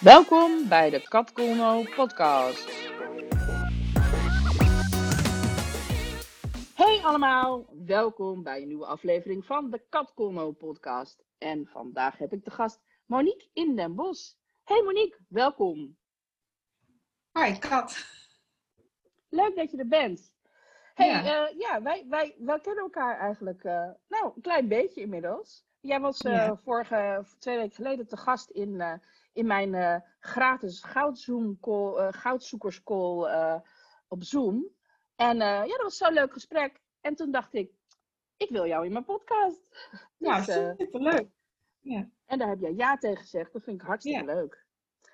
Welkom bij de Kat podcast. Hey allemaal, welkom bij een nieuwe aflevering van de Kat podcast. En vandaag heb ik de gast Monique in Den Bosch. Hey Monique, welkom. Hoi Kat. Leuk dat je er bent. Hey, Ja. ja, ja wij, wij, wij kennen elkaar eigenlijk eh, nou, een klein beetje inmiddels. Jij was eh, Ja. vorige, twee weken geleden te gast in, eh, in mijn eh, gratis goudzoom call, eh, goudzoekerscall eh, op Zoom. En ja, dat was zo'n leuk gesprek. En toen dacht ik, ik wil jou in mijn podcast. Ja, Dus, eh, superleuk. Ja. en daar heb jij ja tegen gezegd. Dat vind ik hartstikke Ja. leuk.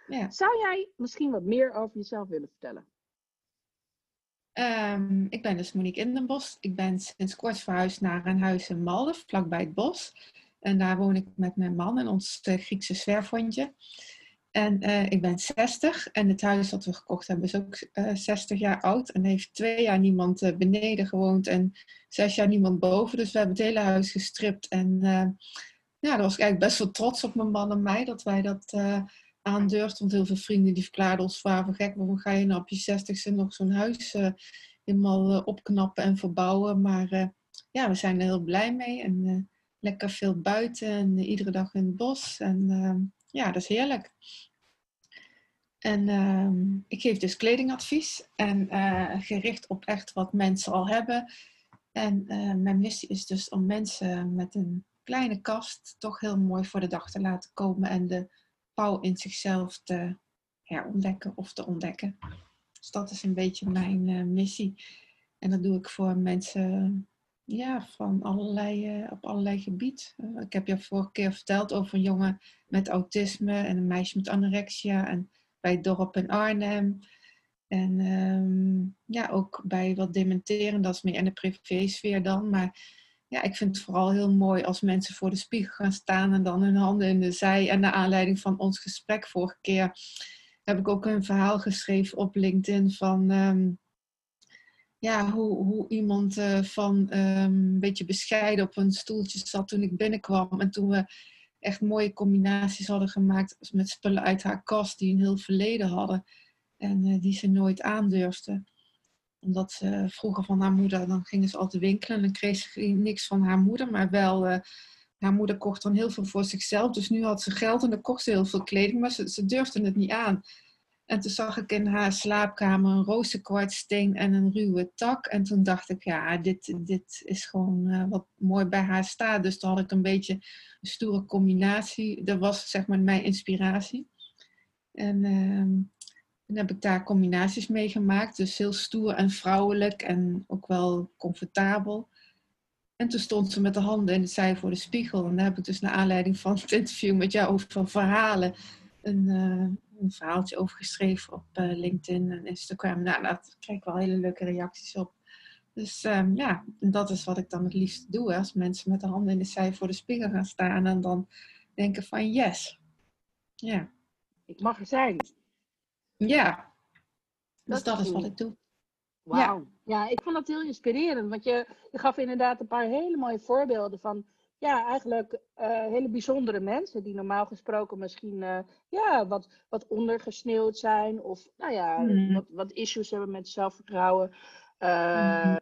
Ja. Zou jij misschien wat meer over jezelf willen vertellen? Ehm, ik ben dus Monique Indenbos. Ik ben sinds kort verhuisd naar een huis in Malden, vlakbij het bos. En daar woon ik met mijn man en ons eh, Griekse zwerfhondje. En eh, ik ben 60 en het huis dat we gekocht hebben is ook eh 60 jaar oud. En heeft twee jaar niemand beneden gewoond en zes jaar niemand boven. Dus we hebben het hele huis gestript. En ja, daar was ik eigenlijk best wel trots op mijn man en mij dat wij dat aandurfden. Want heel veel vrienden die verklaarden ons voor gek. Waarom ga je nou op je zestigste nog zo'n huis helemaal opknappen en verbouwen? Maar ja, we zijn er heel blij mee. En lekker veel buiten en eh, iedere dag in het bos. En eh, ja, dat is heerlijk. En ehm, ik geef dus kledingadvies. En eh, gericht op echt wat mensen al hebben. En eh, mijn missie is dus om mensen met een kleine kast toch heel mooi voor de dag te laten komen. En de pauw in zichzelf te herontdekken of te ontdekken. Dus dat is een beetje mijn missie. En dat doe ik voor mensen ja, van allerlei, eh, op allerlei gebied. Eh, ik heb je vorige keer verteld over een jongen met autisme en een meisje met anorexia. En bij het dorp in Arnhem. En ehm, ja, ook bij wat dementeren, dat is meer in de privésfeer dan. Maar ja, ik vind het vooral heel mooi als mensen voor de spiegel gaan staan en dan hun handen in de zij. En naar aanleiding van ons gesprek vorige keer heb ik ook een verhaal geschreven op LinkedIn van ehm, ja, hoe, hoe iemand eh, van ehm, een beetje bescheiden op een stoeltje zat toen ik binnenkwam. En toen we echt mooie combinaties hadden gemaakt met spullen uit haar kast die een heel verleden hadden. En eh, die ze nooit aandurfde. Omdat ze vroeger van haar moeder, dan gingen ze altijd winkelen en dan kreeg ze niks van haar moeder, maar wel, eh, haar moeder kocht dan heel veel voor zichzelf. Dus nu had ze geld en dan kocht ze heel veel kleding, maar ze, ze durfde het niet aan. En toen zag ik in haar slaapkamer een rozenkwartsteen en een ruwe tak. En toen dacht ik, ja, dit, dit is gewoon eh, wat mooi bij haar staat. Dus toen had ik een beetje een stoere combinatie. Dat was zeg maar mijn inspiratie. En ehm, toen heb ik daar combinaties mee gemaakt. Dus heel stoer en vrouwelijk en ook wel comfortabel. En toen stond ze met de handen in het zij voor de spiegel. En daar heb ik dus naar aanleiding van het interview met jou over verhalen een, eh, een verhaaltje over geschreven op eh, LinkedIn en Instagram. Nou, daar krijg ik wel hele leuke reacties op. Dus ehm, ja, dat is wat ik dan het liefst doe. hè. Als mensen met de handen in de zij voor de spiegel gaan staan en dan denken van yes. Ja, Ik mag er zijn. ja. Dus Dat dat, is wat ik doe. Wauw. Ja. ik vond dat heel inspirerend. Want je, je gaf inderdaad een paar hele mooie voorbeelden van, ja, eigenlijk eh, hele bijzondere mensen die normaal gesproken misschien eh, ja, wat, wat ondergesneeuwd zijn. Of nou ja, Mhm. wat, wat issues hebben met zelfvertrouwen. Ehm,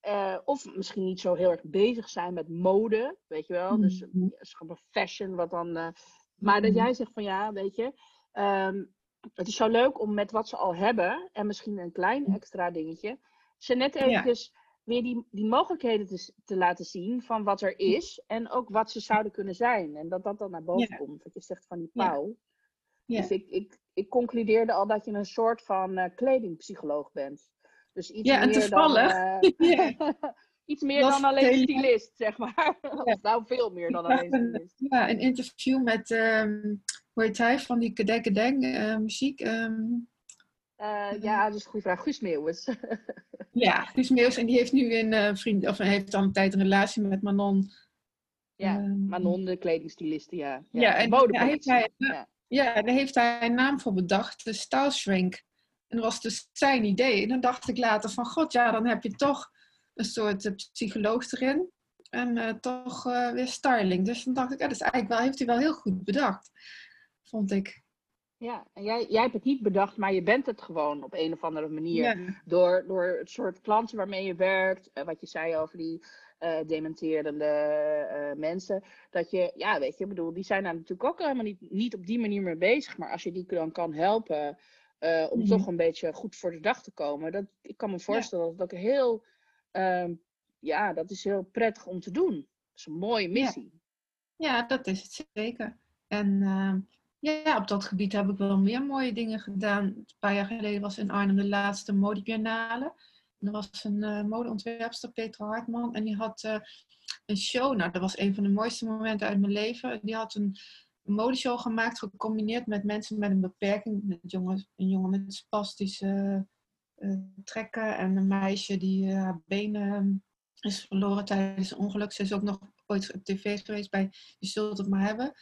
eh, of misschien niet zo heel erg bezig zijn met mode, weet je wel. Dus Mhm. fashion wat dan... maar dat Mhm. jij zegt van ja, weet je... ehm, het is zo leuk om met wat ze al hebben en misschien een klein extra dingetje, ze net Ja. Weer die, die mogelijkheden te, te laten zien van wat er is en ook wat ze zouden kunnen zijn. En dat dat dan naar boven Ja. komt. Wat je zegt van die pauw. Ja. Dus ik, ik, ik concludeerde al dat je een soort van eh, kledingpsycholoog bent. Dus iets Ja, en meer toevallig. dan, eh, Ja. iets meer Dat dan alleen stylist, zeg maar. Of nou, veel meer dan alleen een, stylist. ja, een interview met, ehm hoe heet hij, van die Kedek eh, muziek. ehm, Eh, ja, dat is een goede vraag. Guus Meeuwis. ja, Guus Meeuws. En die heeft nu een eh, vriend, of hij heeft al een tijd een relatie met Manon. ja, ehm, Manon, de kledingstyliste, ja. Ja, en daar heeft hij- ja. Ja, daar heeft hij een naam voor bedacht, de Style Shrink. En dat was dus zijn idee. En dan dacht ik later van, god ja, dan heb je toch een soort eh, psycholoog erin. En eh, toch weer styling. Dus dan dacht ik, ja, dat is eigenlijk wel, heeft hij wel heel goed bedacht. Vond ik. Ja, en jij, jij hebt het niet bedacht, maar je bent het gewoon op een of andere manier. Door, door het soort klanten waarmee je werkt, uh, wat je zei over die uh, dementerende uh, mensen. Dat je, ja, weet je, ik bedoel, die zijn daar natuurlijk ook helemaal niet, niet op die manier mee bezig. Maar als je die dan kan helpen om mm. toch een beetje goed voor de dag te komen. Dat, ik kan me voorstellen ja. dat dat heel, uh, ja, dat is heel prettig om te doen. Dat is een mooie missie. Ja, ja dat is het zeker. En ehm, ja, op dat gebied heb ik wel meer mooie dingen gedaan. Een paar jaar geleden was in Arnhem de laatste modebiennale. Er was een uh, modeontwerpster, Petra Hartman, en die had uh, een show. Nou, dat was een van de mooiste momenten uit mijn leven. Die had een, modeshow gemaakt, gecombineerd met mensen met een beperking. Met jongen, een jongen met spastische uh, trekken en een meisje die haar benen is verloren tijdens een ongeluk. Ze is ook nog ooit op tv geweest bij Je zult het maar hebben.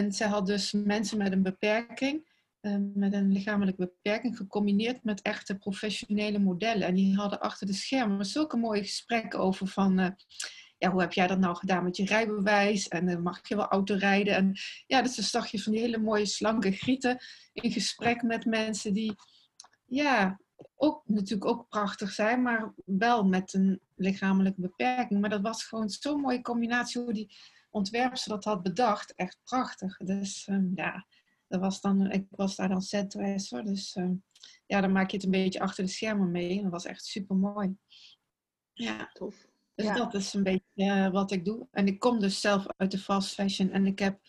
En zij had dus mensen met een beperking, uh, met een lichamelijke beperking, gecombineerd met echte professionele modellen. En die hadden achter de schermen zulke mooie gesprekken over van, uh, ja, hoe heb jij dat nou gedaan met je rijbewijs? En uh, mag je wel auto rijden? En ja, dus dan zag je van die hele mooie slanke grieten in gesprek met mensen die, ja, ook natuurlijk ook prachtig zijn, maar wel met een lichamelijke beperking. Maar dat was gewoon zo'n mooie combinatie hoe die ontwerpster dat had bedacht. Echt prachtig. Dus um, ja, dat was dan, ik was daar dan setdresser. Dus um, ja, dan maak je het een beetje achter de schermen mee. En dat was echt super mooi. Ja, tof. Dus dat is een beetje uh, wat ik doe. En ik kom dus zelf uit de fast fashion. En ik heb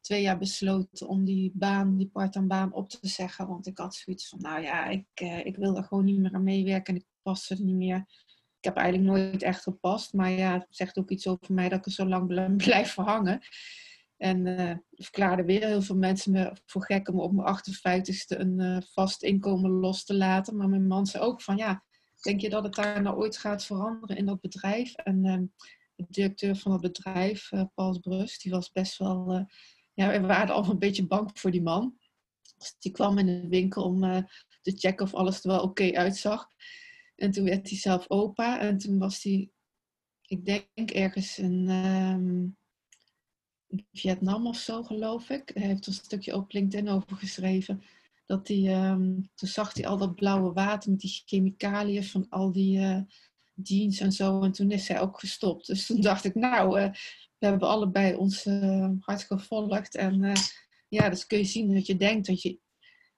twee jaar besloten om die baan, die part-time baan op te zeggen. Want ik had zoiets van, nou ja, ik, uh, ik wil er gewoon niet meer aan meewerken. En ik pas er niet meer ik heb eigenlijk nooit echt gepast. Maar ja, het zegt ook iets over mij dat ik er zo lang blijf hangen. En uh, verklaarden weer heel veel mensen me voor gek om op mijn 58ste een uh, vast inkomen los te laten. Maar mijn man zei ook van ja, denk je dat het daar nou ooit gaat veranderen in dat bedrijf? En uh, de directeur van het bedrijf, Paul Brust, die was best wel, ja, we waren al een beetje bang voor die man. Dus die kwam in de winkel om te checken of alles er wel oké uitzag. En toen werd hij zelf opa. En toen was hij, ik denk ergens in ehm, Vietnam of zo, geloof ik. Hij heeft er een stukje op LinkedIn over geschreven. Dat hij, um, toen zag hij al dat blauwe water met die chemicaliën van al die uh, jeans en zo. En toen is hij ook gestopt. Dus toen dacht ik, nou, uh, we hebben allebei ons uh, hart gevolgd. En ja, dus kun je zien dat je denkt dat je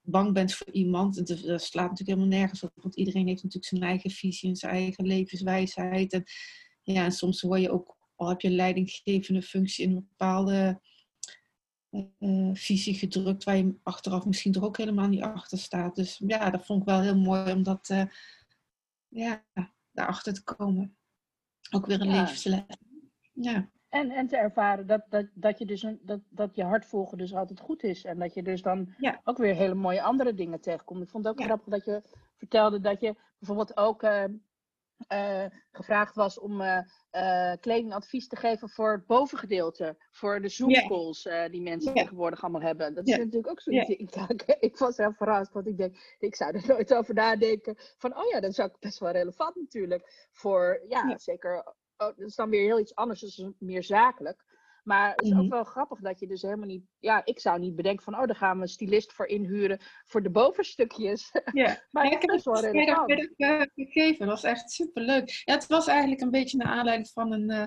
bang bent voor iemand. Dat, slaat natuurlijk helemaal nergens op. Want iedereen heeft natuurlijk zijn eigen visie en zijn eigen levenswijsheid. En, ja, en soms word je ook, al heb je een leidinggevende functie in een bepaalde uh, visie gedrukt, waar je achteraf misschien er ook helemaal niet achter staat. Dus ja, dat vond ik wel heel mooi om dat, uh, ja, daarachter te komen. Ook weer een ja. levensles. Ja. En, en te ervaren dat, dat, dat, je dus een, dat, dat je hart volgen dus altijd goed is. En dat je dus dan ook weer hele mooie andere dingen tegenkomt. Ik vond het ook grappig dat je vertelde dat je bijvoorbeeld ook uh, uh, gevraagd was om uh, kledingadvies te geven voor het bovengedeelte. Voor de zoomcalls die mensen tegenwoordig allemaal hebben. Dat is natuurlijk ook zoiets. Ik, ik was heel verrast, want ik denk, ik zou er nooit over nadenken. Van, oh ja, dat is ook best wel relevant natuurlijk. Voor, ja, zeker dat is dan weer heel iets anders, dus meer zakelijk. Maar het is ook mhm. wel grappig dat je dus helemaal niet. Ja, ik zou niet bedenken van, oh, daar gaan we een stylist voor inhuren voor de bovenstukjes. Ja, maar ik heb het wel. Ik heb gegeven, dat was echt superleuk. Ja, het was eigenlijk een beetje naar aanleiding van een, uh,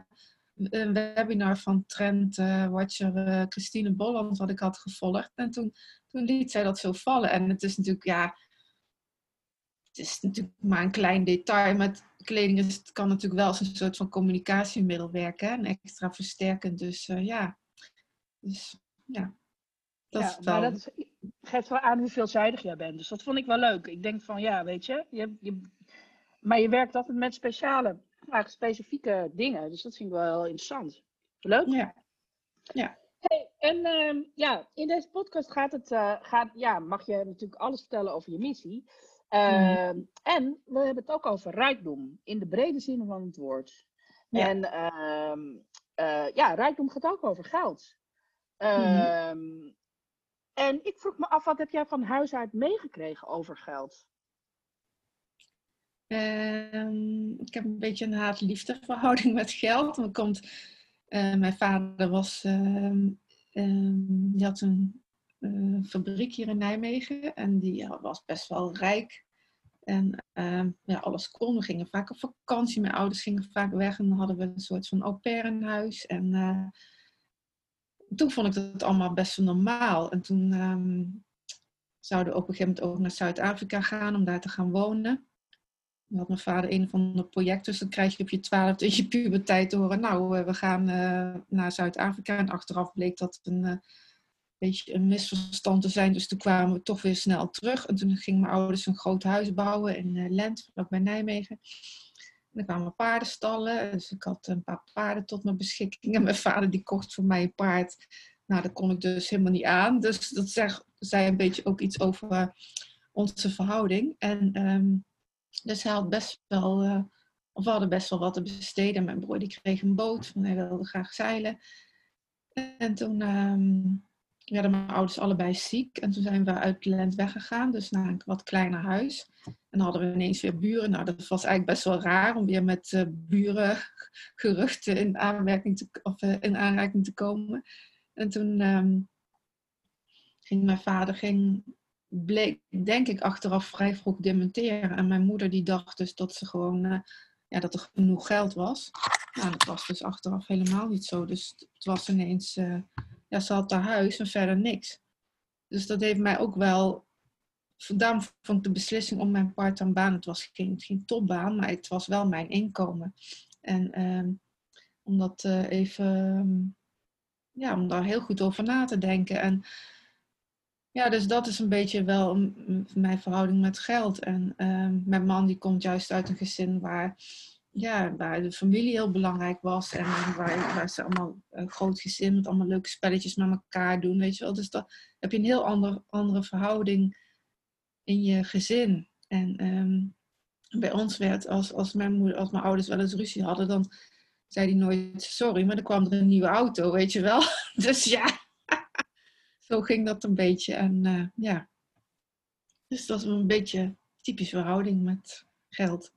een webinar van Trend uh, Watcher uh, Christine Bolland, wat ik had gevolgd. En toen, toen liet zij dat zo vallen. En het is natuurlijk, ja, het is natuurlijk maar een klein detail, maar kleding is, het kan natuurlijk wel als een soort van communicatiemiddel werken, en extra versterkend. Dus uh, ja, dus ja. Dat, ja, wel... maar dat geeft wel aan hoe veelzijdig jij bent. Dus dat vond ik wel leuk. Ik denk van ja, weet je, je, je maar je werkt altijd met speciale, eigenlijk specifieke dingen. Dus dat vind ik wel heel interessant. Leuk? Ja. ja. Hey, en uh, ja, in deze podcast gaat het, uh, gaat, ja, mag je natuurlijk alles vertellen over je missie. Uh, En we hebben het ook over rijkdom, in de brede zin van het woord. En uh, ja, rijkdom gaat ook over geld. Mm. En ik vroeg me af, wat heb jij van huis uit meegekregen over geld? Ehm, ik heb een beetje een haat-liefde verhouding met geld. Want komt, uh, mijn vader was, die had een fabriek hier in Nijmegen. En die was best wel rijk. En ehm, ja, alles kon. We gingen vaak op vakantie. Mijn ouders gingen vaak weg. En dan hadden we een soort van au pair in huis. En uh, toen vond ik dat allemaal best wel normaal. En toen um, zouden we op een gegeven moment ook naar Zuid-Afrika gaan om daar te gaan wonen. Dan had mijn vader een van de projecten. Dus dan krijg je op je twaalfde in je puberteit te horen. Nou, eh, we gaan naar Zuid-Afrika. En achteraf bleek dat een beetje een misverstand te zijn. Dus toen kwamen we toch weer snel terug. En toen gingen mijn ouders een groot huis bouwen in uh, Lent, ook bij Nijmegen. En dan kwamen paardenstallen. Dus ik had een paar paarden tot mijn beschikking. En mijn vader die kocht voor mij een paard. Nou, dat kon ik dus helemaal niet aan. Dus dat zegt, zei een beetje ook iets over uh, onze verhouding. En um, dus hij had best wel, uh, of we hadden best wel wat te besteden. Mijn broer die kreeg een boot, want hij wilde graag zeilen. En toen um, werden mijn ouders allebei ziek. En toen zijn we uit Lent weggegaan, dus naar een wat kleiner huis. En dan hadden we ineens weer buren. Nou, dat was eigenlijk best wel raar om weer met uh, buren geruchten in, aanmerking te, of, in aanraking te komen. En toen um, ging mijn vader, ging, bleek denk ik achteraf vrij vroeg dementeren. En mijn moeder die dacht dus dat ze gewoon, uh, ja, dat er genoeg geld was. Nou, dat was dus achteraf helemaal niet zo. Dus het was ineens ja, ze had haar huis en verder niks. Dus dat heeft mij ook wel. Daarom vond ik de beslissing om mijn part-time baan. Het was geen, geen topbaan, maar het was wel mijn inkomen. En um, om dat uh, even. Ja, om daar heel goed over na te denken. En ja, dus dat is een beetje wel mijn verhouding met geld. En um, mijn man die komt juist uit een gezin waar ja, waar de familie heel belangrijk was. En waar, ze allemaal een groot gezin met allemaal leuke spelletjes met elkaar doen. Weet je wel. Dus dan heb je een heel ander, andere verhouding in je gezin. En um, bij ons werd, als, als, mijn moeder, als mijn ouders wel eens ruzie hadden, dan zei hij nooit sorry, maar dan kwam er een nieuwe auto, weet je wel. Dus ja, zo ging dat een beetje. En uh, ja, dus dat is een beetje typische verhouding met geld.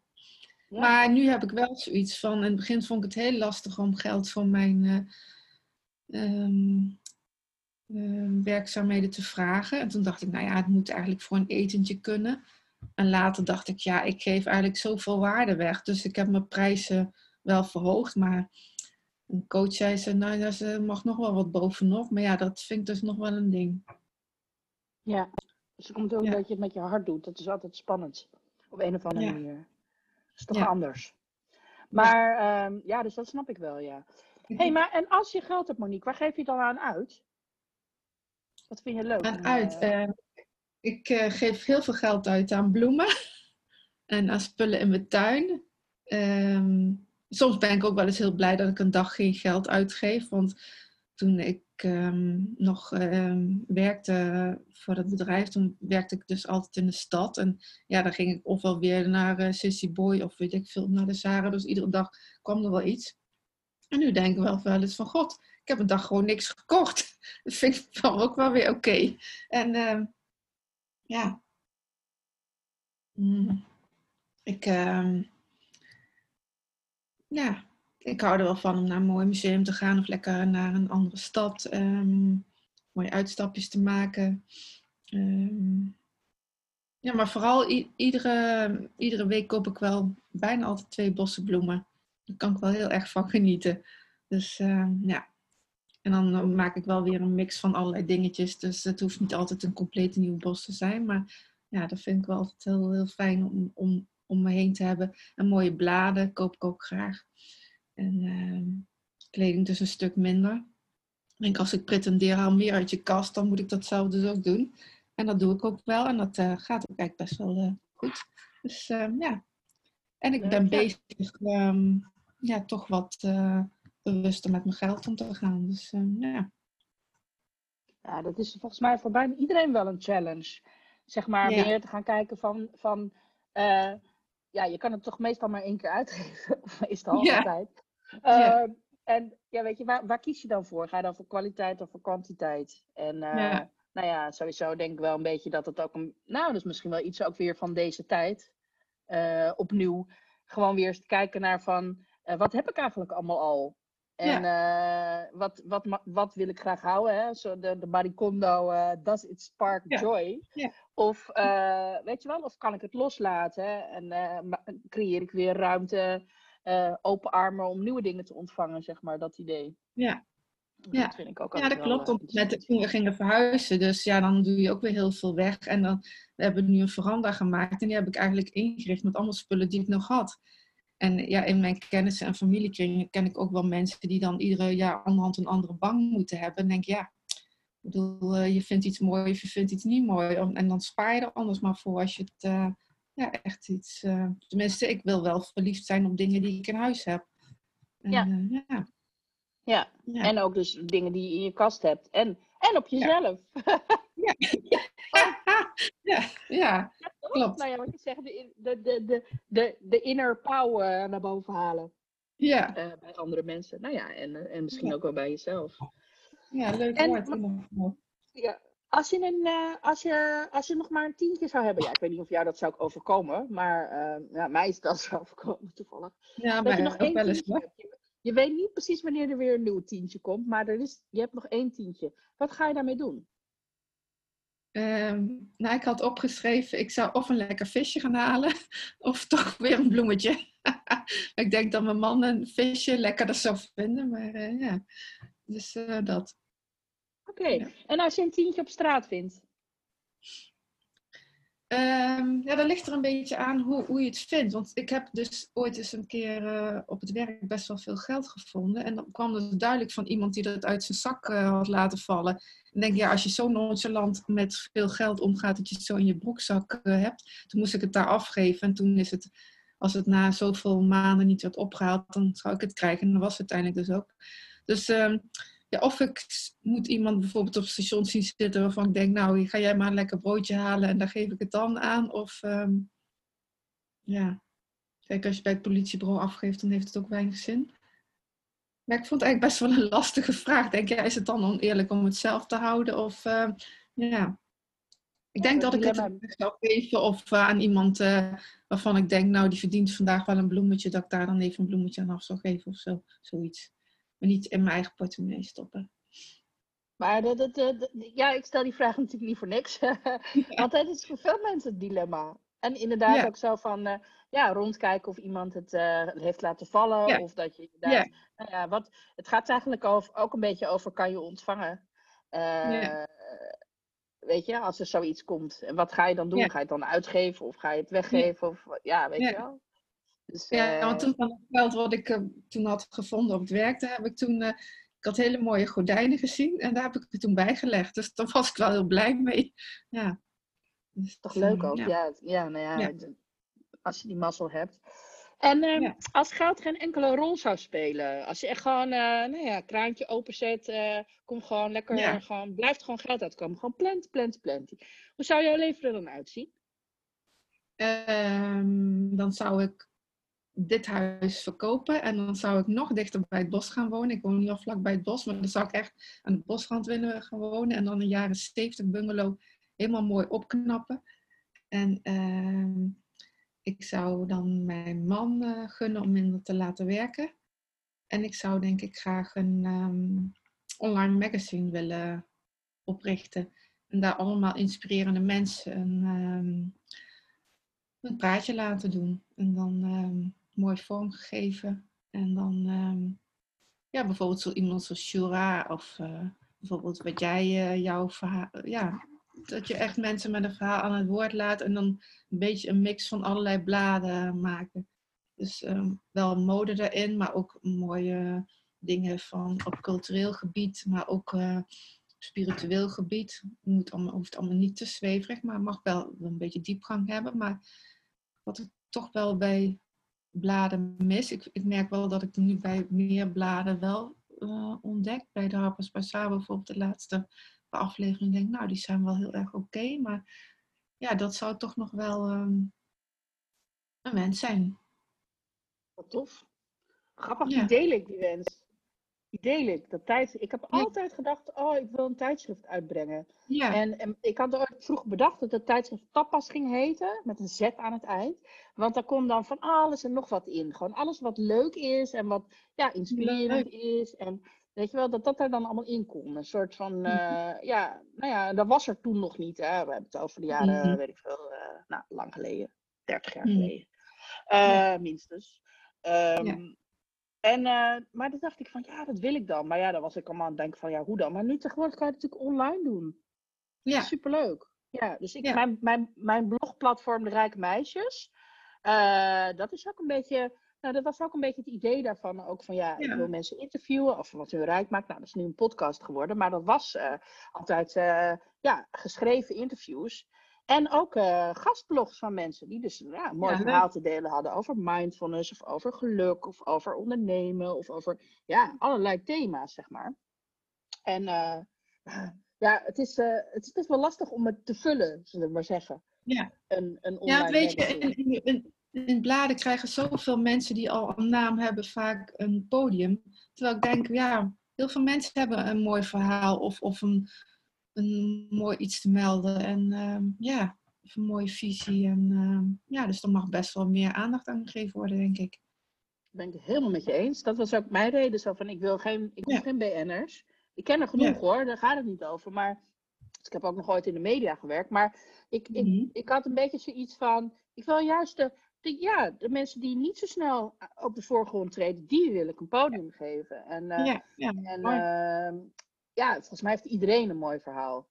Maar nu heb ik wel zoiets van, in het begin vond ik het heel lastig om geld voor mijn uh, um, uh, werkzaamheden te vragen. En toen dacht ik, nou ja, het moet eigenlijk voor een etentje kunnen. En later dacht ik, ja, ik geef eigenlijk zoveel waarde weg. Dus ik heb mijn prijzen wel verhoogd. Maar een coach zei ze, nou, er mag nog wel wat bovenop. Maar ja, dat vind ik dus nog wel een ding. Ja, dus het komt ook ja. dat je het met je hart doet. Dat is altijd spannend. Op een of andere ja. manier is toch ja. anders. Maar ja. Um, ja, dus dat snap ik wel, ja. hey, maar en als je geld hebt, Monique, waar geef je dan aan uit? Wat vind je leuk? Aan uit? Uh, ik uh, geef heel veel geld uit aan bloemen en aan spullen in mijn tuin. Um, soms ben ik ook wel eens heel blij dat ik een dag geen geld uitgeef. Want toen ik um, nog um, werkte voor dat bedrijf, toen werkte ik dus altijd in de stad. En ja, dan ging ik ofwel weer naar uh, Sissy Boy of weet ik veel, naar de Zara. Dus iedere dag kwam er wel iets. En nu denk ik wel wel eens van, god, ik heb een dag gewoon niks gekocht. Dat vind ik dan ook wel weer oké. En uh, ja, mm. ik, ja, ik hou er wel van om naar een mooi museum te gaan of lekker naar een andere stad. Um, mooie uitstapjes te maken. Um, ja, maar vooral iedere, iedere week koop ik wel bijna altijd twee bossen bloemen. Daar kan ik wel heel erg van genieten. Dus uh, ja. En dan maak ik wel weer een mix van allerlei dingetjes. Dus het hoeft niet altijd een complete nieuwe bos te zijn. Maar ja, dat vind ik wel altijd heel, heel fijn om, om, om me heen te hebben. En mooie bladen koop ik ook graag. En uh, kleding dus een stuk minder. Ik denk, als ik pretendeer haal meer uit je kast, dan moet ik dat zelf dus ook doen. En dat doe ik ook wel. En dat uh, gaat ook eigenlijk best wel uh, goed. Dus uh, ja. En ik ben bezig um, ja, toch wat eh, bewuster met mijn geld om te gaan. Dus ja. Ja, dat is volgens mij voor bijna iedereen wel een challenge. Zeg maar, ja. meer te gaan kijken van... van ja, je kan het toch meestal maar één keer uitgeven. meestal ja. altijd. Ja. Uh, en ja, weet je, waar, waar, kies je dan voor? Ga je dan voor kwaliteit of voor kwantiteit? En uh, ja. nou ja, sowieso denk ik wel een beetje dat het ook een. Nou, dus misschien wel iets ook weer van deze tijd. Uh, opnieuw gewoon weer eens kijken naar van. wat heb ik eigenlijk allemaal al? En eh, wat, wat, wat wil ik graag houden? Hè? Zo de, de Maricondo, eh, does it spark joy? Of, eh, weet je wel, of kan ik het loslaten? En eh, creëer ik weer ruimte, eh, open armen om nieuwe dingen te ontvangen, zeg maar, dat idee. Ja. Ja. Dat vind ik ook Ja, dat klopt. eh, Want toen we gingen verhuizen, dus ja, dan doe je ook weer heel veel weg. En dan we hebben nu een veranda gemaakt en die heb ik eigenlijk ingericht met allemaal spullen die ik nog had. En ja, in mijn kennissen en familiekringen ken ik ook wel mensen die dan iedere jaar onderhand een andere bank moeten hebben. En denk ja, ik bedoel, eh, je vindt iets mooi of je vindt iets niet mooi. En dan spaar je er anders maar voor als je het ja, echt iets... eh, tenminste, ik wil wel verliefd zijn op dingen die ik in huis heb. En, Ja. eh, ja. Ja. Ja. En ook dus dingen die je in je kast hebt. En, en op jezelf. ja, ja, klopt. Nou ja, wat je zegt, de, de, de, de, de, de inner power naar boven halen Ja, eh, bij andere mensen. Nou ja, en, en misschien Ja. ook wel bij jezelf. ja leuk En- woord. Ja. Als je, een, eh, als, je, als je nog maar een tientje zou hebben, ja, ik weet niet of jou dat zou overkomen, maar eh, ja, mij is wel zo overkomen toevallig. Ja, Dat maar je nog één tientje hebt. Je, je weet niet precies wanneer er weer een nieuw tientje komt, maar er is, je hebt nog één tientje. Wat ga je daarmee doen? Ehm, nou, ik had opgeschreven, ik zou of een lekker visje gaan halen, of toch weer een bloemetje. ik denk dat mijn man een visje lekkerder zou vinden, maar eh, ja. Dus dat. Oké, Ja. en als je een tientje op straat vindt? Ehm, ja, dat ligt er een beetje aan hoe, hoe je het vindt. Want ik heb dus ooit eens een keer eh, op het werk best wel veel geld gevonden. En dan kwam er duidelijk van iemand die dat uit zijn zak eh, had laten vallen. En denk, ja, als je zo nonchalant met veel geld omgaat dat je het zo in je broekzak eh, hebt. Toen moest ik het daar afgeven. En toen is het, als het na zoveel maanden niet werd opgehaald, dan zou ik het krijgen. En dat was het uiteindelijk dus ook. Dus ehm, ja, of ik moet iemand bijvoorbeeld op het station zien zitten waarvan ik denk, nou, ga jij maar een lekker broodje halen en daar geef ik het dan aan. Of ehm, ja, kijk, als je bij het politiebureau afgeeft, dan heeft het ook weinig zin. Maar ik vond het eigenlijk best wel een lastige vraag. Denk jij, is het dan oneerlijk om het zelf te houden? Of ehm, ja. Ik denk dat dat ik het zou geven of eh, aan iemand eh, waarvan ik denk, nou, die verdient vandaag wel een bloemetje, dat ik daar dan even een bloemetje aan af zou geven of zo. Zoiets. Maar niet in mijn eigen portemonnee stoppen. Maar dat, dat, dat- dat- ja, ik stel die vraag natuurlijk niet voor niks. Want het is voor veel mensen het dilemma. En inderdaad Ja. ook zo van, eh, ja, rondkijken of iemand het eh, heeft laten vallen. Ja. Of dat je inderdaad, nou ja, wat, het gaat eigenlijk over, ook een beetje over, kan je ontvangen? Eh. Weet je, als er zoiets komt. En wat ga je dan doen? Ga je het dan uitgeven of ga je het weggeven? Of, ja, weet je wel. Dus, Ja, eh, want toen van het geld wat ik eh, toen had gevonden op het werk, daar heb ik toen, eh, ik had hele mooie gordijnen gezien en daar heb ik het toen bijgelegd. Dus daar was ik wel heel blij mee. Ja. Dus, Toch eh, leuk ook, ja. ja. nou ja, als je die mazzel hebt. En ehm, Ja. als geld geen enkele rol zou spelen, als je echt gewoon, eh nou ja, kraantje openzet, eh kom gewoon lekker, gewoon, blijft gewoon geld uitkomen. Gewoon plant, plant, plant. Hoe zou jouw leven er dan uitzien? Ehm, dan zou ik dit huis verkopen en dan zou ik nog dichter bij het bos gaan wonen. Ik woon nu al vlak bij het bos, maar dan zou ik echt aan de bosrand willen gaan wonen en dan een jaren 70 bungalow helemaal mooi opknappen. En ehm, ik zou dan mijn man eh, gunnen om minder te laten werken. En ik zou denk ik graag een ehm, online magazine willen oprichten. En daar allemaal inspirerende mensen een, ehm, een praatje laten doen. En dan mooi vormgegeven. En dan ehm, ja, bijvoorbeeld zo iemand zoals Shura of eh, bijvoorbeeld wat jij eh, jouw verhaal. ja, dat je echt mensen met een verhaal aan het woord laat en dan een beetje een mix van allerlei bladen maken. Dus ehm, wel mode daarin, maar ook mooie dingen van op cultureel gebied, maar ook eh, spiritueel gebied. Het moet allemaal, hoeft allemaal niet te zweverig, maar mag wel een beetje diepgang hebben. Maar wat ik toch wel bij bladen mis, ik, ik merk wel dat ik er nu bij meer bladen wel eh, ontdek. Bij de Harper's Bazaar bijvoorbeeld de laatste aflevering denk nou die zijn wel heel erg oké, maar ja, dat zou toch nog wel ehm, een wens zijn. Wat tof. Grappig, Ja. die deel ik, die wens. Ik. Dat tijd, ik heb altijd gedacht, oh, ik wil een tijdschrift uitbrengen. Ja. En, en ik had ooit vroeg bedacht dat het tijdschrift Tapas ging heten, met een Z aan het eind. Want daar komt dan van alles en nog wat in. Gewoon alles wat leuk is en wat ja, inspirerend is. En weet je wel, dat dat er dan allemaal in kon. Een soort van, uh, ja, nou ja, dat was er toen nog niet. Hè. We hebben het over de jaren, mm -hmm. weet ik veel, uh, nou, lang geleden. 30 jaar geleden. Uh, ja. Minstens. Um, ja. En, uh, maar toen dacht ik van, ja, dat wil ik dan. Maar ja, dan was ik allemaal aan het denken van, ja, hoe dan? Maar nu tegenwoordig kan je het natuurlijk online doen. Ja. Superleuk. Ja, dus ik, ja. Mijn, mijn, mijn blogplatform De Rijke Meisjes, uh, dat is ook een beetje, nou, dat was ook een beetje het idee daarvan. Ook van, ja, ja. ik wil mensen interviewen of wat hun rijk maakt. Nou, dat is nu een podcast geworden. Maar dat was uh, altijd, ja, geschreven interviews. En ook uh, gastblogs van mensen die dus ja, mooi ja, verhaal te delen hadden over mindfulness of over geluk of over ondernemen of over ja, allerlei thema's, zeg maar. En uh, ja, het is, uh, het is best wel lastig om het te vullen, zullen we maar zeggen. Ja, een, een ja weet je, in, in, in, bladen krijgen zoveel mensen die al een naam hebben vaak een podium. Terwijl ik denk, ja, heel veel mensen hebben een mooi verhaal of, of een een mooi iets te melden. En uh, ja, een mooie visie. En uh, ja, dus er mag best wel meer aandacht aan gegeven worden, denk ik. Ben ik het helemaal met je eens. Dat was ook mijn reden. Zo van, ik wil geen, ik wil ja. geen BN'ers. Ik ken er genoeg ja. hoor, daar gaat het niet over. Maar dus ik heb ook nog ooit in de media gewerkt. Maar ik, ik, mm-hmm. ik had een beetje zoiets van, ik wil juist de, de, ja, de mensen die niet zo snel op de voorgrond treden, die wil ik een podium geven. En, uh, ja, ja, en uh, ja, volgens mij heeft iedereen een mooi verhaal.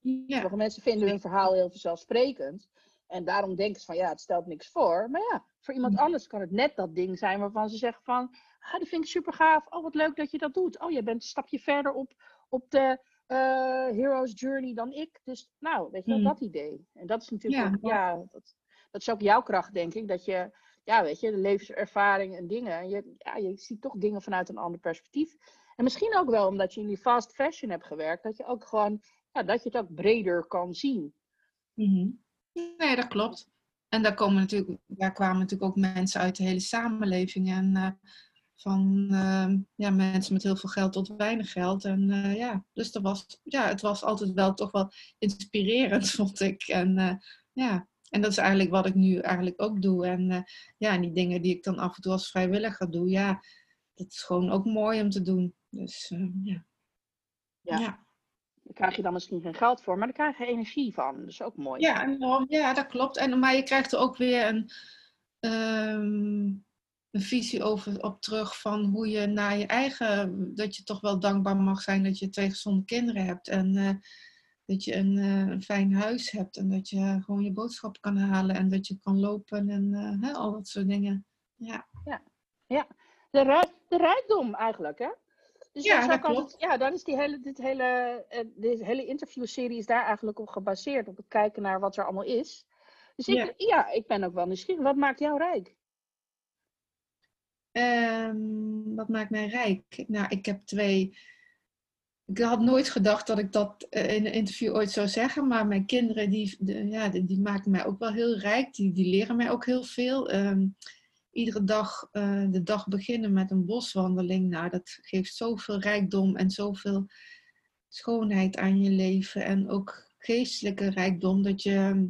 Ja. Sommige mensen vinden hun verhaal heel vanzelfsprekend. En daarom denken ze van ja, het stelt niks voor. Maar ja, voor iemand anders kan het net dat ding zijn waarvan ze zeggen van ah, dat vind ik super gaaf. Oh, wat leuk dat je dat doet. Oh, je bent een stapje verder op, op de uh, hero's journey dan ik. Dus nou, weet je wel, mm. dat idee. En dat is natuurlijk, ja, ja dat, dat is ook jouw kracht, denk ik. Dat je, ja, weet je, de levenservaring en dingen. Je, ja, je ziet toch dingen vanuit een ander perspectief. En misschien ook wel omdat je in die fast fashion hebt gewerkt, dat je ook gewoon, ja, dat je het ook breder kan zien. Mm-hmm. Nee, dat klopt. En daar, komen natuurlijk, daar kwamen natuurlijk ook mensen uit de hele samenleving. En uh, van uh, ja, mensen met heel veel geld tot weinig geld. En uh, ja, dus dat was, ja, het was altijd wel toch wel inspirerend, vond ik. En uh, ja, en dat is eigenlijk wat ik nu eigenlijk ook doe. En ja, en die dingen die ik dan af en toe als vrijwilliger doe, ja, dat is gewoon ook mooi om te doen. Dus uh, ja. ja. ja. Daar krijg je dan misschien geen geld voor, maar daar krijg je energie van. Dat is ook mooi. Ja, en, ja dat klopt. En, maar je krijgt er ook weer een, um, een visie over, op terug van hoe je naar je eigen... Dat je toch wel dankbaar mag zijn dat je twee gezonde kinderen hebt. En uh, dat je een, uh, een, fijn huis hebt. En dat je gewoon je boodschappen kan halen. En dat je kan lopen en hè, al dat soort dingen. Ja. Ja. ja. De, rijk, de rijkdom eigenlijk, hè? Dus ja, dat klopt. Het, ja, dan is die hele, dit hele, uh, deze hele interviewserie is daar eigenlijk op gebaseerd. Op het kijken naar wat er allemaal is. Dus ik, ja. ja ik ben ook wel nieuwsgierig. Wat maakt jou rijk? Um, wat maakt mij rijk? Nou, ik heb twee... Ik had nooit gedacht dat ik dat uh, in een interview ooit zou zeggen. Maar mijn kinderen, die, de, ja, die, die, maken mij ook wel heel rijk. Die, die leren mij ook heel veel. Um, iedere dag uh, de dag beginnen met een boswandeling. Nou, dat geeft zoveel rijkdom en zoveel schoonheid aan je leven. En ook geestelijke rijkdom. Dat je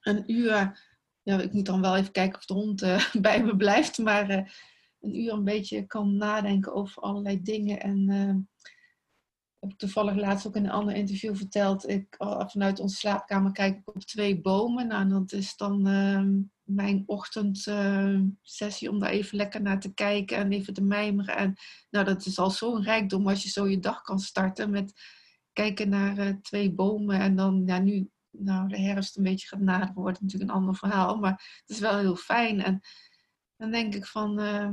een uur, ja, ik moet dan wel even kijken of de hond uh, bij me blijft, maar uh, een uur een beetje kan nadenken over allerlei dingen. En heb ik toevallig laatst ook in een ander interview verteld. Ik, vanuit onze slaapkamer kijk ik op twee bomen. Nou, dat is dan ehm, mijn ochtendsessie om daar even lekker naar te kijken en even te mijmeren. En nou, dat is al zo'n rijkdom als je zo je dag kan starten met kijken naar uh, twee bomen. En dan, ja, nu nou, de herfst een beetje gaat naderen, wordt natuurlijk een ander verhaal. Maar het is wel heel fijn. En dan denk ik van, uh,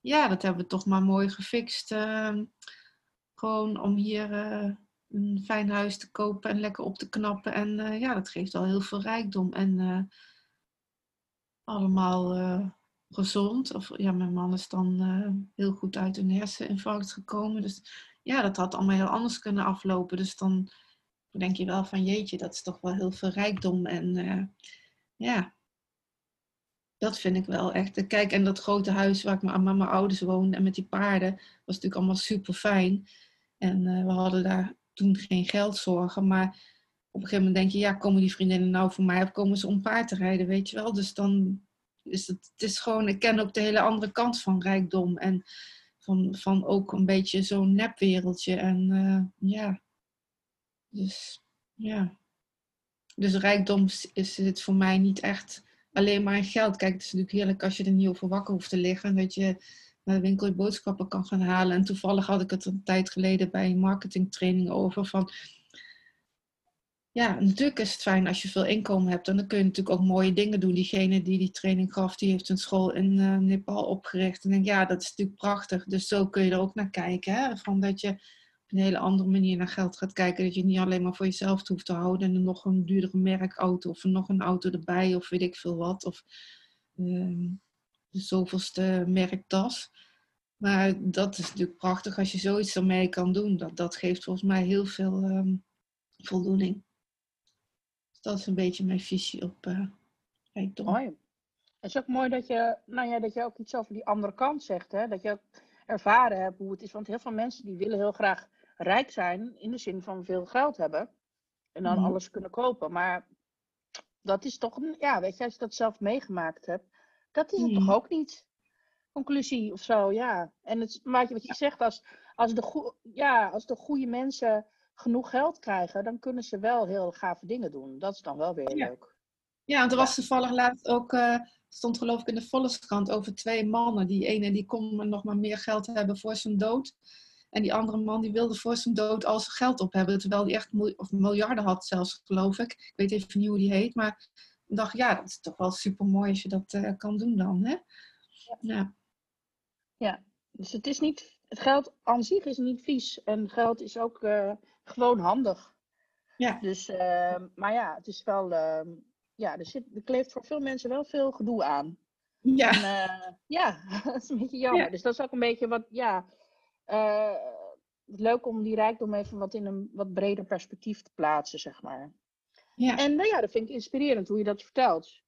ja, dat hebben we toch maar mooi gefixt. Ehm, gewoon om hier eh, een fijn huis te kopen en lekker op te knappen. En ja, dat geeft wel heel veel rijkdom. En allemaal uh, gezond. Of ja, mijn man is dan uh, heel goed uit een herseninfarct gekomen. Dus ja, dat had allemaal heel anders kunnen aflopen. Dus dan denk je wel van jeetje, dat is toch wel heel veel rijkdom. En uh, ja, Dat vind ik wel echt. Kijk, en dat grote huis waar ik met mijn ouders woonde en met die paarden, was natuurlijk allemaal super fijn. En we hadden daar toen geen geldzorgen. Maar op een gegeven moment denk je, ja, komen die vriendinnen nou voor mij of komen ze om paard te rijden, weet je wel. Dus dan is het, het is gewoon, ik ken ook de hele andere kant van rijkdom. En van, van ook een beetje zo'n nepwereldje. En uh, ja, dus ja. Dus rijkdom is het voor mij niet echt alleen maar geld. Kijk, het is natuurlijk heerlijk als je er niet over wakker hoeft te liggen. Dat je naar de winkel je boodschappen kan gaan halen. En toevallig had ik het een tijd geleden bij een marketingtraining over. Van, ja, natuurlijk is het fijn als je veel inkomen hebt. En dan kun je natuurlijk ook mooie dingen doen. Diegene die die training gaf, die heeft een school in uh, Nepal opgericht. En denk, ja, dat is natuurlijk prachtig. Dus zo kun je er ook naar kijken. Hè? Van dat je op een hele andere manier naar geld gaat kijken. Dat je niet alleen maar voor jezelf hoeft te houden. En nog een duurdere merkauto of nog een auto erbij of weet ik veel wat. Of uh, de zoveelste merktas. Maar dat is natuurlijk prachtig als je zoiets ermee kan doen. Dat, dat geeft volgens mij heel veel um, voldoening. Dat is een beetje mijn visie op uh, rijkdom. Mooi. Het is ook mooi dat je, nou ja, dat je ook iets over die andere kant zegt. Hè? Dat je ook ervaren hebt hoe het is. Want heel veel mensen die willen heel graag rijk zijn. In de zin van veel geld hebben. En dan mm. alles kunnen kopen. Maar dat is toch, een, ja, weet je, als je dat zelf meegemaakt hebt. Dat is het toch ook niet? Conclusie of zo, ja. En het, maar wat je zegt, als, als, de ja, als de goede mensen genoeg geld krijgen, dan kunnen ze wel heel gave dingen doen. Dat is dan wel weer ja. leuk. Ja, want er was toevallig laatst ook, uh, stond geloof ik in de Volkskrant over twee mannen. Die ene die kon nog maar meer geld hebben voor zijn dood. En die andere man die wilde voor zijn dood al zijn geld op hebben. Terwijl hij echt of miljarden had zelfs, geloof ik. Ik weet even niet hoe die heet. Maar ik dacht, ja, dat is toch wel super mooi als je dat uh, kan doen dan. Hè? Ja. ja, dus het is niet, het geld aan zich is niet vies. En geld is ook uh, gewoon handig. Ja. Dus, uh, maar ja, het is wel, ja, er, zit, er kleeft voor veel mensen wel veel gedoe aan. Ja. En, ja, dat is een beetje jammer. Ja. Dus dat is ook een beetje wat, ja, leuk om die rijkdom even wat in een wat breder perspectief te plaatsen, zeg maar. Ja. En nou ja, dat vind ik inspirerend hoe je dat vertelt.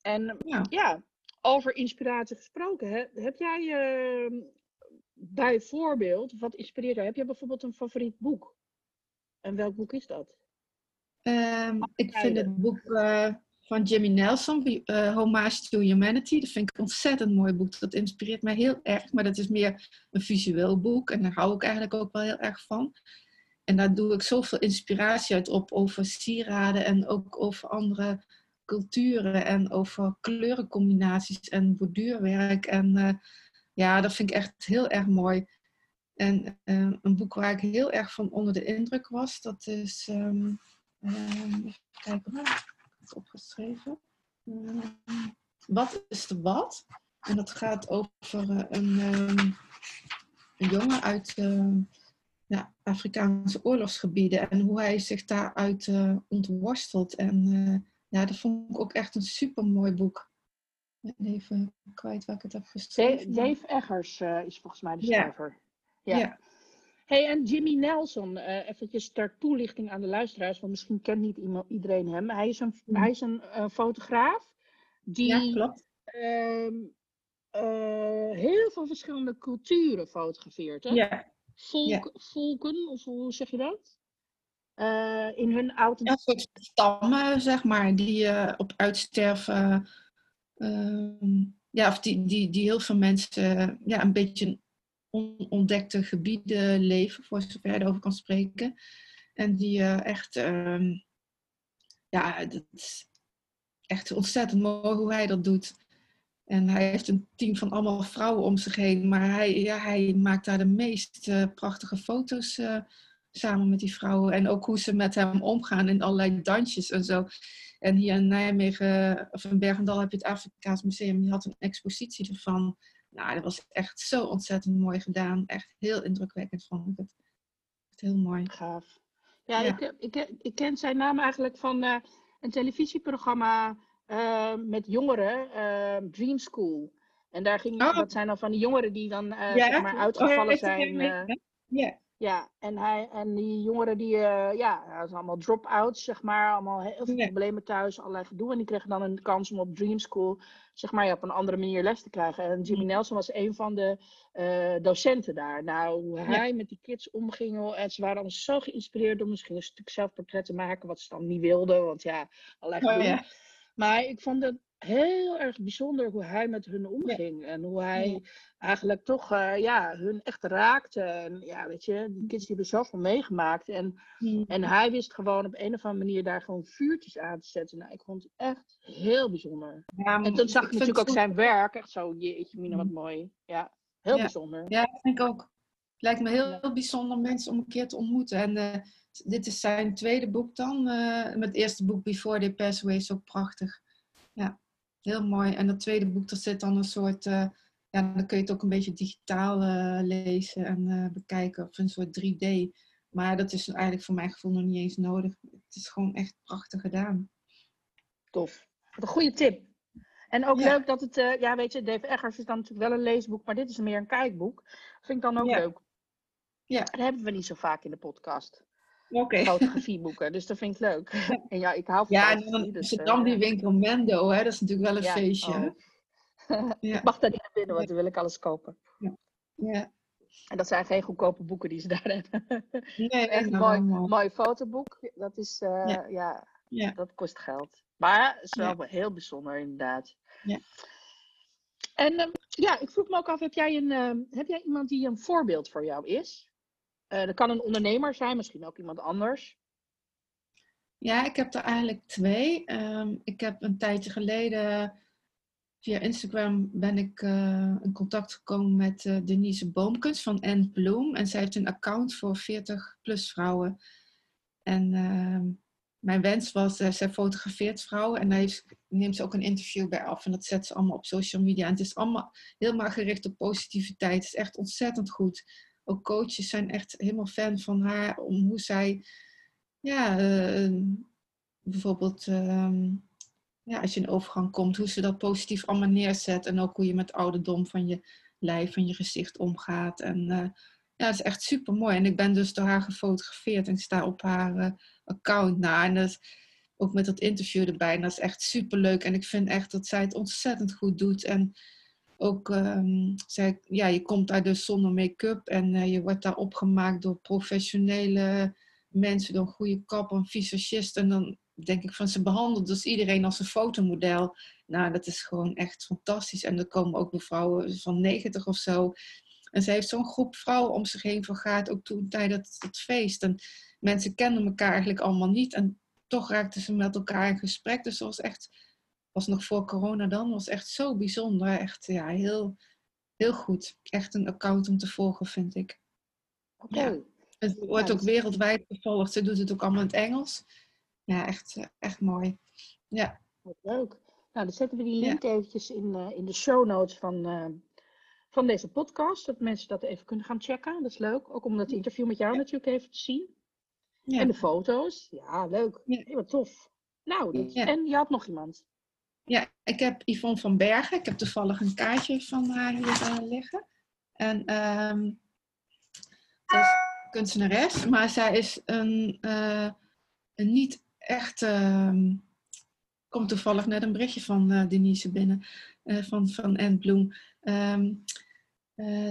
En ja, ja over inspiratie gesproken, hè, heb jij uh, bijvoorbeeld, wat inspireert jou, heb jij bijvoorbeeld een favoriet boek? En welk boek is dat? Um, ik vind het boek uh, van Jimmy Nelson, uh, Homage to Humanity, dat vind ik een ontzettend mooi boek. Dat inspireert mij heel erg, maar dat is meer een visueel boek en daar hou ik eigenlijk ook wel heel erg van. En daar doe ik zoveel inspiratie uit op over sieraden en ook over andere culturen en over kleurencombinaties en borduurwerk. En uh, ja, dat vind ik echt heel erg mooi. En uh, een boek waar ik heel erg van onder de indruk was, dat is, um, um, even kijken, ik heb het opgeschreven. Um, wat is de wat? En dat gaat over uh, een, een, jongen uit ja, Afrikaanse oorlogsgebieden en hoe hij zich daaruit uh, ontworstelt. En uh, ja, dat vond ik ook echt een super mooi boek. Even kwijt waar ik het heb geschreven. Dave Eggers uh, is volgens mij de schrijver. Ja. ja. Hey, en Jimmy Nelson, uh, eventjes ter toelichting aan de luisteraars, want misschien kent niet iedereen hem. Hij is een, mm. hij is een uh, fotograaf die ja, klopt. Uh, heel veel verschillende culturen fotografeert. Hè? Ja. Volk, ja. Volken, of hoe zeg je dat? In hun auto. Ja, soort stammen, zeg maar, die op uitsterven. Uh, ja, of die, die, die heel veel mensen ja, een beetje onontdekte gebieden leven, voor zover je erover kan spreken. En die echt, ehm, ja, dat is echt ontzettend mooi hoe hij dat doet. En hij heeft een team van allemaal vrouwen om zich heen. Maar hij, ja, hij maakt daar de meest uh, prachtige foto's uh, samen met die vrouwen. En ook hoe ze met hem omgaan in allerlei dansjes en zo. En hier in Nijmegen, of in Bergendal, heb je het Afrikaans Museum. Die had een expositie ervan. Nou, dat was echt zo ontzettend mooi gedaan. Echt heel indrukwekkend vond ik het. Echt heel mooi. Gaaf. Ja, ja. Ik, ik, ik, ken zijn naam eigenlijk van uh, een televisieprogramma uh, met jongeren, uh, Dream School. En daar ging, oh. dat zijn dan van die jongeren die dan ja? zeg maar uitgevallen oh, zijn. ja. Ja, en, hij, en die jongeren die, uh, ja, dat zijn allemaal drop-outs, zeg maar. Allemaal heel veel problemen thuis, allerlei gedoe. En die kregen dan een kans om op Dream School, zeg maar, ja, op een andere manier les te krijgen. En Jimmy Nelson was een van de uh, docenten daar. Nou, hoe hij met die kids omging, en ze waren allemaal zo geïnspireerd door misschien een stuk zelfportret te maken, wat ze dan niet wilden, want ja, allerlei gedoe. Oh, maar ik vond het heel erg bijzonder hoe hij met hun omging. En hoe hij eigenlijk toch uh, ja, hun echt raakte. En ja, weet je, die kids die hebben zoveel meegemaakt. En, en hij wist gewoon op een of andere manier daar gewoon vuurtjes aan te zetten. Nou, ik vond het echt heel bijzonder. En toen zag ik, natuurlijk ook zijn werk. Echt zo, jeetje, Mina, wat mm. mooi. Ja, heel bijzonder. Ja, dat vind ik ook. Het lijkt me heel, bijzonder mensen om een keer te ontmoeten. En uh, dit is zijn tweede boek dan. Uh, met het eerste boek Before They Pass Away is ook prachtig. Ja heel mooi. En dat tweede boek, dat zit dan een soort, uh, ja, dan kun je het ook een beetje digitaal uh, lezen en uh, bekijken, of een soort 3D. Maar dat is eigenlijk voor mijn gevoel nog niet eens nodig. Het is gewoon echt prachtig gedaan. Tof. Wat een goede tip. En ook leuk dat het, ja weet je, Dave Eggers is dan natuurlijk wel een leesboek, maar dit is meer een kijkboek. Vind ik dan ook leuk. Ja. Dat hebben we niet zo vaak in de podcast. Okay. fotografieboeken. Dus dat vind ik leuk. En ja, ik hou van Ja, en dan dus, dan die winkel Mendo, hè? dat is natuurlijk wel een feestje. Oh. ja. ik mag daar niet naar binnen, want dan wil ik alles kopen. Ja. ja. En dat zijn geen goedkope boeken die ze daar hebben. Nee, echt mooi, mooi fotoboek. Dat is, uh, ja. ja. dat kost geld. Maar het is wel heel bijzonder inderdaad. Ja. En uh, ja, ik vroeg me ook af, heb jij, een, uh, heb jij iemand die een voorbeeld voor jou is? Uh, dat kan een ondernemer zijn, misschien ook iemand anders. Ja, ik heb er eigenlijk twee. Um, ik heb een tijdje geleden via Instagram ben ik uh, in contact gekomen met uh, Denise Boomkens van N Bloom. En zij heeft een account voor 40 plus vrouwen. En uh, mijn wens was, zij fotografeert vrouwen en daar neemt ze ook een interview bij af. En dat zet ze allemaal op social media. En het is allemaal helemaal gericht op positiviteit. Het is echt ontzettend goed ook coaches zijn echt helemaal fan van haar om hoe zij, ja, uh, bijvoorbeeld, uh, ja, als je in overgang komt, hoe ze dat positief allemaal neerzet. En ook hoe je met ouderdom van je lijf, van je gezicht omgaat. En uh, ja, het is echt super mooi. En ik ben dus door haar gefotografeerd en ik sta op haar uh, account na. En dat, ook met dat interview erbij. En dat is echt super leuk. En ik vind echt dat zij het ontzettend goed doet. En ook, um, zei, ja, je komt daar dus zonder make-up en uh, je wordt daar opgemaakt door professionele mensen, door een goede kap, een visagist. En dan denk ik van ze behandelt dus iedereen als een fotomodel. Nou, dat is gewoon echt fantastisch. En er komen ook vrouwen van 90 of zo. En ze heeft zo'n groep vrouwen om zich heen vergaat, ook toen tijdens het feest. En mensen kenden elkaar eigenlijk allemaal niet. En toch raakten ze met elkaar in gesprek. Dus dat was echt was nog voor corona dan, was echt zo bijzonder. Echt ja, heel, heel goed. Echt een account om te volgen, vind ik. Oké. Het wordt ook wereldwijd gevolgd. Ze doet het ook allemaal in het Engels. Ja, echt, eh, echt mooi. Ja. Wat leuk. Nou, dan zetten we die link eventjes in, uh, in de show notes van, uh, van deze podcast. Dat mensen dat even kunnen gaan checken. Dat is leuk. Ook om dat interview met jou natuurlijk even te zien. Ja. En de foto's. Ja, leuk. Ja. wat tof. Nou, en je had nog iemand. Ja, ik heb Yvonne van Bergen. Ik heb toevallig een kaartje van haar hier uh, liggen. En um, is kunstenares, maar zij is een, uh, een niet echt. Uh, komt toevallig net een berichtje van uh, Denise binnen, van, van Anne Bloem. Um,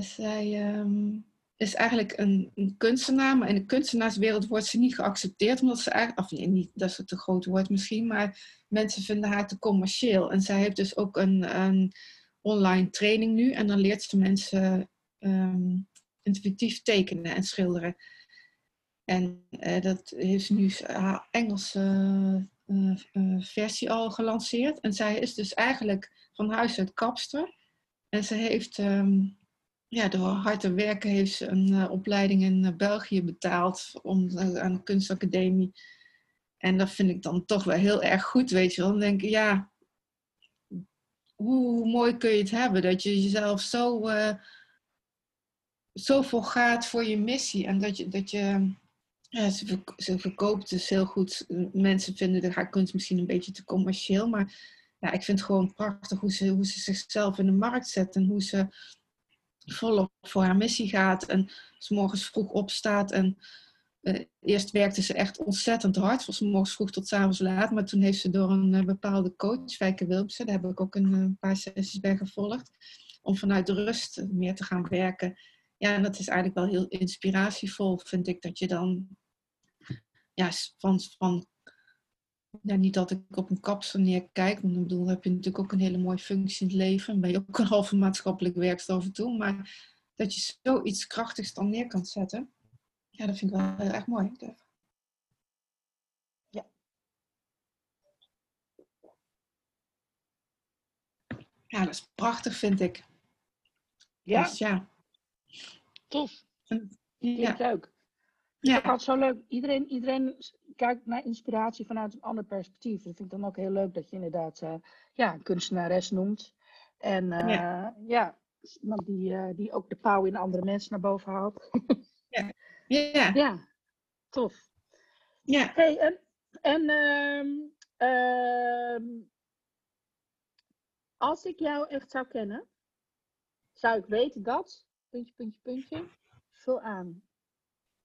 zij um, is eigenlijk een, kunstenaar, maar in de kunstenaarswereld wordt ze niet geaccepteerd, omdat ze eigenlijk, of niet, dat het te groot woord misschien, maar mensen vinden haar te commercieel. En zij heeft dus ook een, online training nu. En dan leert ze mensen um, intuïtief tekenen en schilderen. En uh, dat heeft nu haar Engelse uh, uh, versie al gelanceerd. En zij is dus eigenlijk van huis uit kapster. En ze heeft, um, ja, door hard te werken, heeft ze een opleiding in België betaald om, aan de kunstacademie. En dat vind ik dan toch wel heel erg goed, weet je wel. Dan denk ik, ja, hoe mooi kun je het hebben dat je jezelf zo, zo vol gaat voor je missie. En dat je, dat je ze, verkoopt dus heel goed. Mensen vinden de, haar kunst misschien een beetje te commercieel, maar ja, ik vind het gewoon prachtig hoe ze, hoe ze zichzelf in de markt zet en hoe ze volop voor haar missie gaat en s morgens vroeg opstaat. En uh, eerst werkte ze echt ontzettend hard, van s morgens vroeg tot s avonds laat. Maar toen heeft ze door een uh, bepaalde coach, Fijke Wilmsen, daar heb ik ook een, een paar sessies bij gevolgd, om vanuit de rust meer te gaan werken. Ja, en dat is eigenlijk wel heel inspiratievol, vind ik, dat je dan ja, van, van ja, niet dat ik op een kapsel neerkijk, want ik bedoel, heb je natuurlijk ook een hele mooie functie in het leven. Ben je ook een halve maatschappelijk werkster af en toe. Maar dat je zoiets krachtigs dan neer kan zetten, ja, dat vind ik wel heel erg mooi. Ja. Ja, dat is prachtig, vind ik. Ja. Dus, ja. Tof. Ja. leuk. Ja. Ik had zo leuk. Iedereen, iedereen kijkt naar inspiratie vanuit een ander perspectief. Dat vind ik dan ook heel leuk dat je inderdaad uh, ja, een kunstenares noemt. En uh, ja. ja, iemand die, uh, die ook de pauw in andere mensen naar boven haalt. ja. ja. Ja, tof. Ja. Hey, en, en uh, als ik jou echt zou kennen, zou ik weten dat, puntje, puntje, puntje, vul aan.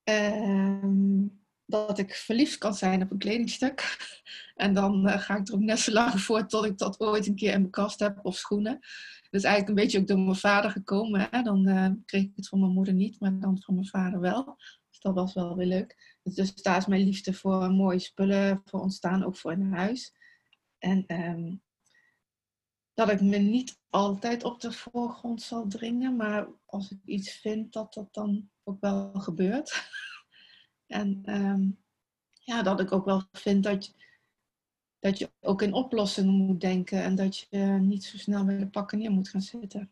Ehm, dat ik verliefd kan zijn op een kledingstuk. En dan uh, ga ik er ook net zo lang voor tot ik dat ooit een keer in mijn kast heb of schoenen. Dat is eigenlijk een beetje ook door mijn vader gekomen. Hè? Dan uh, kreeg ik het van mijn moeder niet, maar dan van mijn vader wel. Dus dat was wel weer leuk. Dus daar is mijn liefde voor mooie spullen voor ontstaan, ook voor in huis. En um, dat ik me niet altijd op de voorgrond zal dringen, maar als ik iets vind, dat dat dan ook wel gebeurt. en um, ja, dat ik ook wel vind dat je, dat je ook in oplossingen moet denken en dat je niet zo snel bij de pakken neer moet gaan zitten.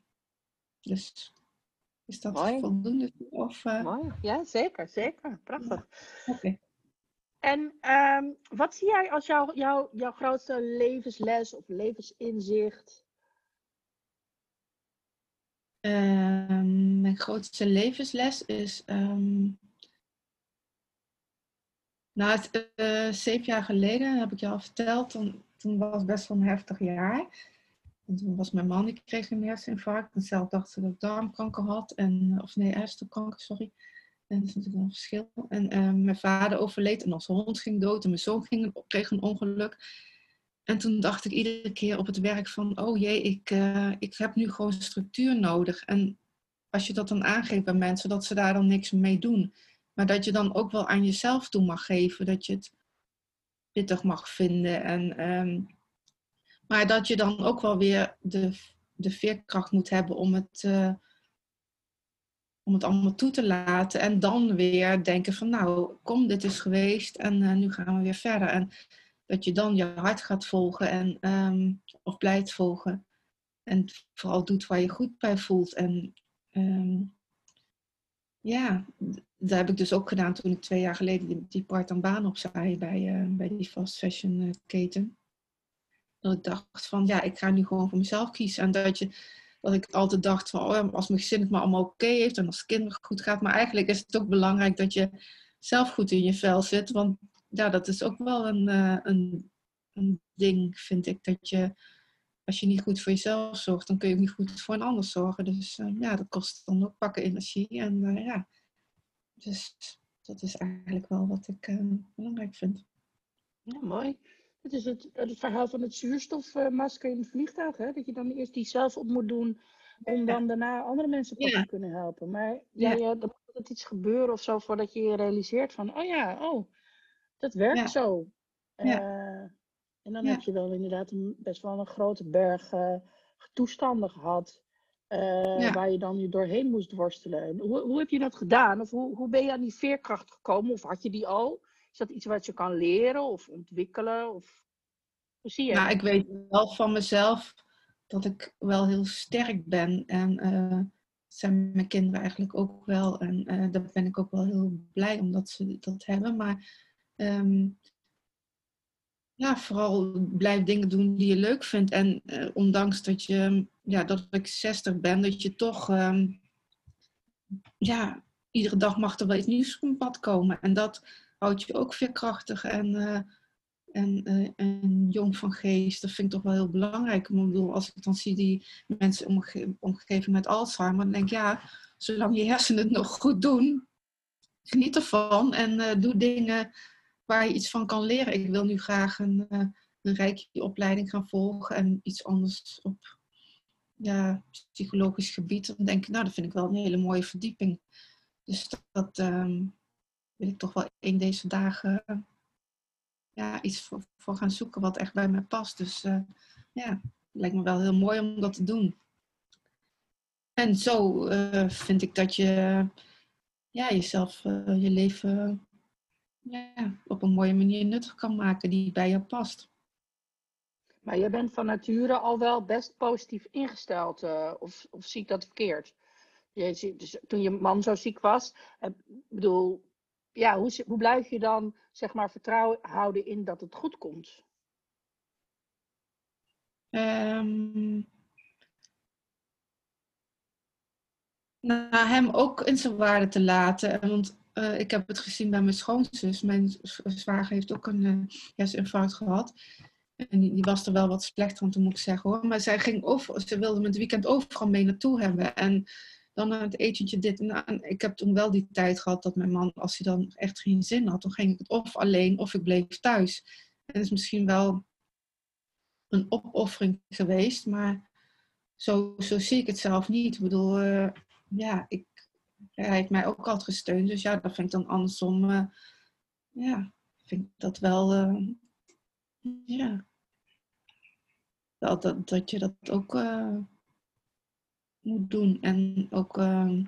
Dus is dat Mooi. voldoende? Of, uh... Mooi, ja zeker, zeker. Prachtig. Ja. Okay. En um, wat zie jij als jouw jou, jouw grootste levensles of levensinzicht? Um, mijn grootste levensles is. Um, nou, het, uh, zeven jaar geleden heb ik je al verteld. Toen, toen was het best wel een heftig jaar. En toen was mijn man, die kreeg een herseninfarct. En zelf dacht ze dat ik darmkanker had. En, of nee, hersenkanker, sorry. En dat is natuurlijk een verschil. En uh, mijn vader overleed en onze hond ging dood. En mijn zoon ging, kreeg een ongeluk. En toen dacht ik iedere keer op het werk van, oh jee, ik, uh, ik heb nu gewoon structuur nodig. En als je dat dan aangeeft bij mensen, dat ze daar dan niks mee doen. Maar dat je dan ook wel aan jezelf toe mag geven, dat je het pittig mag vinden. En, um, maar dat je dan ook wel weer de, de veerkracht moet hebben om het, uh, om het allemaal toe te laten. En dan weer denken van, nou, kom, dit is geweest en uh, nu gaan we weer verder. En, dat je dan je hart gaat volgen en, um, of blijft volgen. En vooral doet waar je goed bij voelt. En um, ja, dat heb ik dus ook gedaan toen ik twee jaar geleden die, die part-time baan opzij bij, uh, bij die fast fashion uh, keten. Dat ik dacht van ja, ik ga nu gewoon voor mezelf kiezen. En dat, je, dat ik altijd dacht van oh, als mijn gezin het maar allemaal oké heeft en als het kinderen goed gaat. Maar eigenlijk is het ook belangrijk dat je zelf goed in je vel zit. Want ja, dat is ook wel een, uh, een, een ding, vind ik. Dat je, als je niet goed voor jezelf zorgt, dan kun je ook niet goed voor een ander zorgen. Dus uh, ja, dat kost dan ook pakken energie. En uh, ja, dus dat is eigenlijk wel wat ik belangrijk vind. Ja, mooi. Het is het, het verhaal van het zuurstofmasker in het vliegtuig. Hè? Dat je dan eerst die zelf op moet doen, om dan daarna andere mensen ja. te kunnen helpen. Maar ja, er moet iets gebeuren of zo voordat je je realiseert van, oh ja, oh, dat werkt ja. zo. Uh, en dan heb je wel inderdaad een, best wel een grote berg uh, toestanden gehad. Uh, waar je dan je doorheen moest worstelen. Hoe, hoe heb je dat gedaan? Of hoe, hoe ben je aan die veerkracht gekomen? Of had je die al? Is dat iets wat je kan leren of ontwikkelen? Of hoe zie je Nou, ik weet wel van mezelf dat ik wel heel sterk ben. En zijn mijn kinderen eigenlijk ook wel. En daar ben ik ook wel heel blij omdat ze dat hebben. Maar Um, ja, vooral blijf dingen doen die je leuk vindt. En uh, ondanks dat, je, ja, dat ik 60 ben, dat je toch, um, ja, iedere dag mag er wel iets nieuws op een pad komen. En dat houdt je ook veerkrachtig. En uh, en, uh, en jong van geest. Dat vind ik toch wel heel belangrijk. Ik bedoel, als ik dan zie die mensen omge omgeving met Alzheimer, dan denk ik ja, zolang je hersenen het nog goed doen, geniet ervan en uh, doe dingen waar je iets van kan leren. Ik wil nu graag een, uh, een rijke opleiding gaan volgen en iets anders op ja, psychologisch gebied. Dan denk ik, nou, dat vind ik wel een hele mooie verdieping. Dus dat, um, wil ik toch wel in deze dagen ja, iets voor, gaan zoeken wat echt bij mij past. Dus uh, ja, lijkt me wel heel mooi om dat te doen. En zo uh, vind ik dat je ja, jezelf, je leven ja, op een mooie manier nuttig kan maken die bij je past. Maar je bent van nature al wel best positief ingesteld, of, of zie ik dat verkeerd? Je, dus toen je man zo ziek was, ik bedoel, ja, hoe, hoe blijf je dan zeg maar vertrouwen houden in dat het goed komt? Um, nou, hem ook in zijn waarde te laten. Want uh, ik heb het gezien bij mijn schoonzus. Mijn zwager heeft ook een uh, herseninfarct gehad. En die, die, was er wel wat slechter aan, toen moet ik zeggen hoor. Maar zij ging over, ze wilde me het weekend overal mee naartoe hebben. En dan aan het etentje dit. En ik heb toen wel die tijd gehad dat mijn man, als hij dan echt geen zin had, dan ging ik het of alleen of ik bleef thuis. En dat is misschien wel een opoffering geweest, maar zo, zo zie ik het zelf niet. Ik bedoel, uh, ja, ik, hij heeft mij ook altijd gesteund, dus ja, dat vind ik dan andersom, uh, ja, vind ik dat wel, uh, ja, dat, dat, dat je dat ook moet doen en ook uh,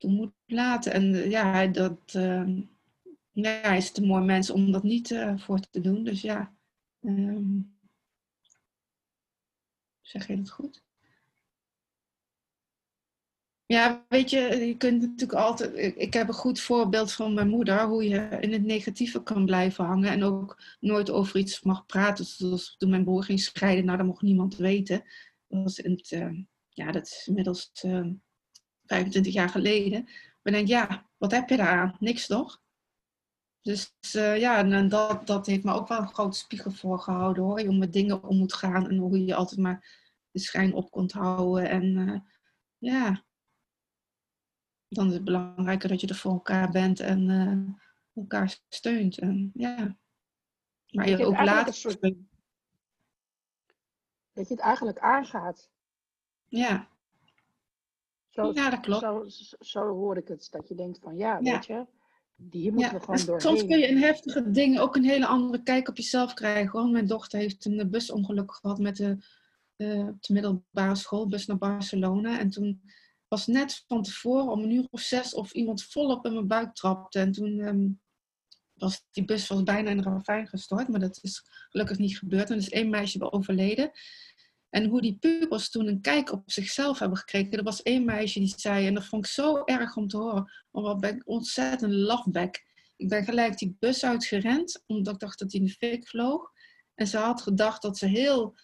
moet laten. En uh, ja, dat, uh, ja, hij is een mooi mens om dat niet uh, voor te doen. Dus ja, um, zeg je dat goed? Ja, weet je, je kunt natuurlijk altijd. Ik heb een goed voorbeeld van mijn moeder, hoe je in het negatieve kan blijven hangen en ook nooit over iets mag praten. Zoals toen mijn broer ging scheiden, nou, dat mocht niemand weten. Was in het, uh, ja, dat is inmiddels uh, ehm, 25 jaar geleden. Maar denk ja, wat heb je daar? Niks toch? Dus uh, ja, en dat, dat heeft me ook wel een grote spiegel voorgehouden hoor. Hoe met dingen om moet gaan en hoe je altijd maar de schijn op kunt houden. En ja, dan is het belangrijker dat je er voor elkaar bent en elkaar steunt. En, ja. Maar je, je ook. Soort dat je het eigenlijk aangaat. Ja. Zo, ja, dat klopt. Zo, zo, hoor ik het. Dat je denkt van ja, weet je, hier moeten we gewoon doorheen. Soms kun je in heftige dingen ook een hele andere kijk op jezelf krijgen. Hoor. Mijn dochter heeft een busongeluk gehad met de, uh, de middelbare schoolbus naar Barcelona. En toen was net van tevoren om een uur of zes of iemand volop in mijn buik trapte. En toen um, was die bus was bijna in een ravijn gestort, maar dat is gelukkig niet gebeurd. En er is één meisje overleden. En hoe die pubers toen een kijk op zichzelf hebben gekregen. Er was één meisje die zei, en dat vond ik zo erg om te horen, maar wat ben ik ontzettend lafbek. Ik ben gelijk die bus uitgerend, omdat ik dacht dat hij in de fik vloog. En ze had gedacht dat ze heel,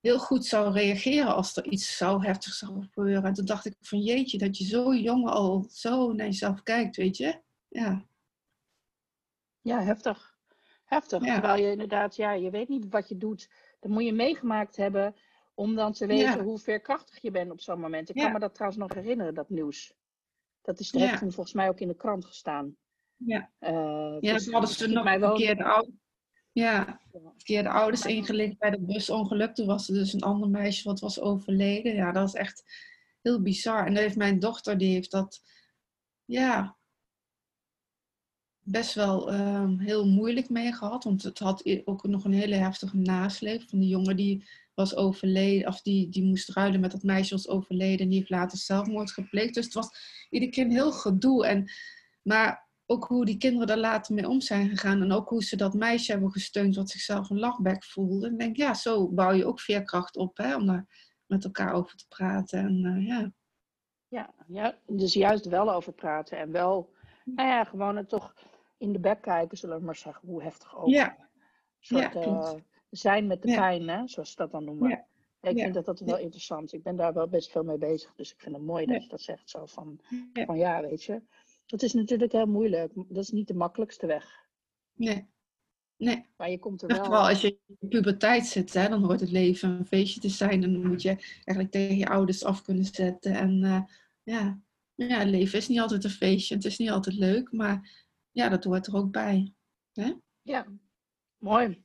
heel goed zou reageren als er iets zo heftig zou gebeuren. En toen dacht ik van jeetje, dat je zo jong al zo naar jezelf kijkt, weet je. Ja. Ja, heftig. Heftig. Terwijl je inderdaad, ja, je weet niet wat je doet. Dat moet je meegemaakt hebben om dan te weten hoe veerkrachtig je bent op zo'n moment. Ik kan me dat trouwens nog herinneren, dat nieuws. Dat is ja. toen volgens mij ook in de krant gestaan. Ja, uh, ja dus, hadden ze nog mij wel... verkeerde, ouders, ja, verkeerde ouders ingelicht bij het busongeluk. Toen was er dus een ander meisje wat was overleden. Ja, dat is echt heel bizar. En dan heeft mijn dochter, die heeft dat... Ja, best wel uh, heel moeilijk mee gehad. Want het had ook nog een hele heftige nasleep van die jongen die was overleden. Of die, die moest ruilen met dat meisje was overleden. En die heeft later zelfmoord gepleegd. Dus het was iedere keer een heel gedoe. En, maar ook hoe die kinderen daar later mee om zijn gegaan. En ook hoe ze dat meisje hebben gesteund wat zichzelf een lachbek voelde. En ik denk, ja, zo bouw je ook veerkracht op. Hè, om daar met elkaar over te praten. En, uh, ja. Ja, ja, dus juist wel over praten. En wel, nou ja, gewoon het toch in de bek kijken, zullen we maar zeggen, hoe heftig ook. Ja. Soort, ja, uh, zijn met de pijn, hè, zoals ze dat dan noemen. Ja. ik vind dat, dat wel interessant. Ik ben daar wel best veel mee bezig. Dus ik vind het mooi dat je dat zegt. Zo van, van ja, weet je. Dat is natuurlijk heel moeilijk. Dat is niet de makkelijkste weg. Nee. Nee. Maar je komt er wel... Vooral als je in puberteit zit, hè, dan hoort het leven een feestje te zijn. En dan moet je eigenlijk tegen je ouders af kunnen zetten. En uh, ja, ja, het leven is niet altijd een feestje. Het is niet altijd leuk, maar ja, dat hoort er ook bij. Hè? Ja, mooi.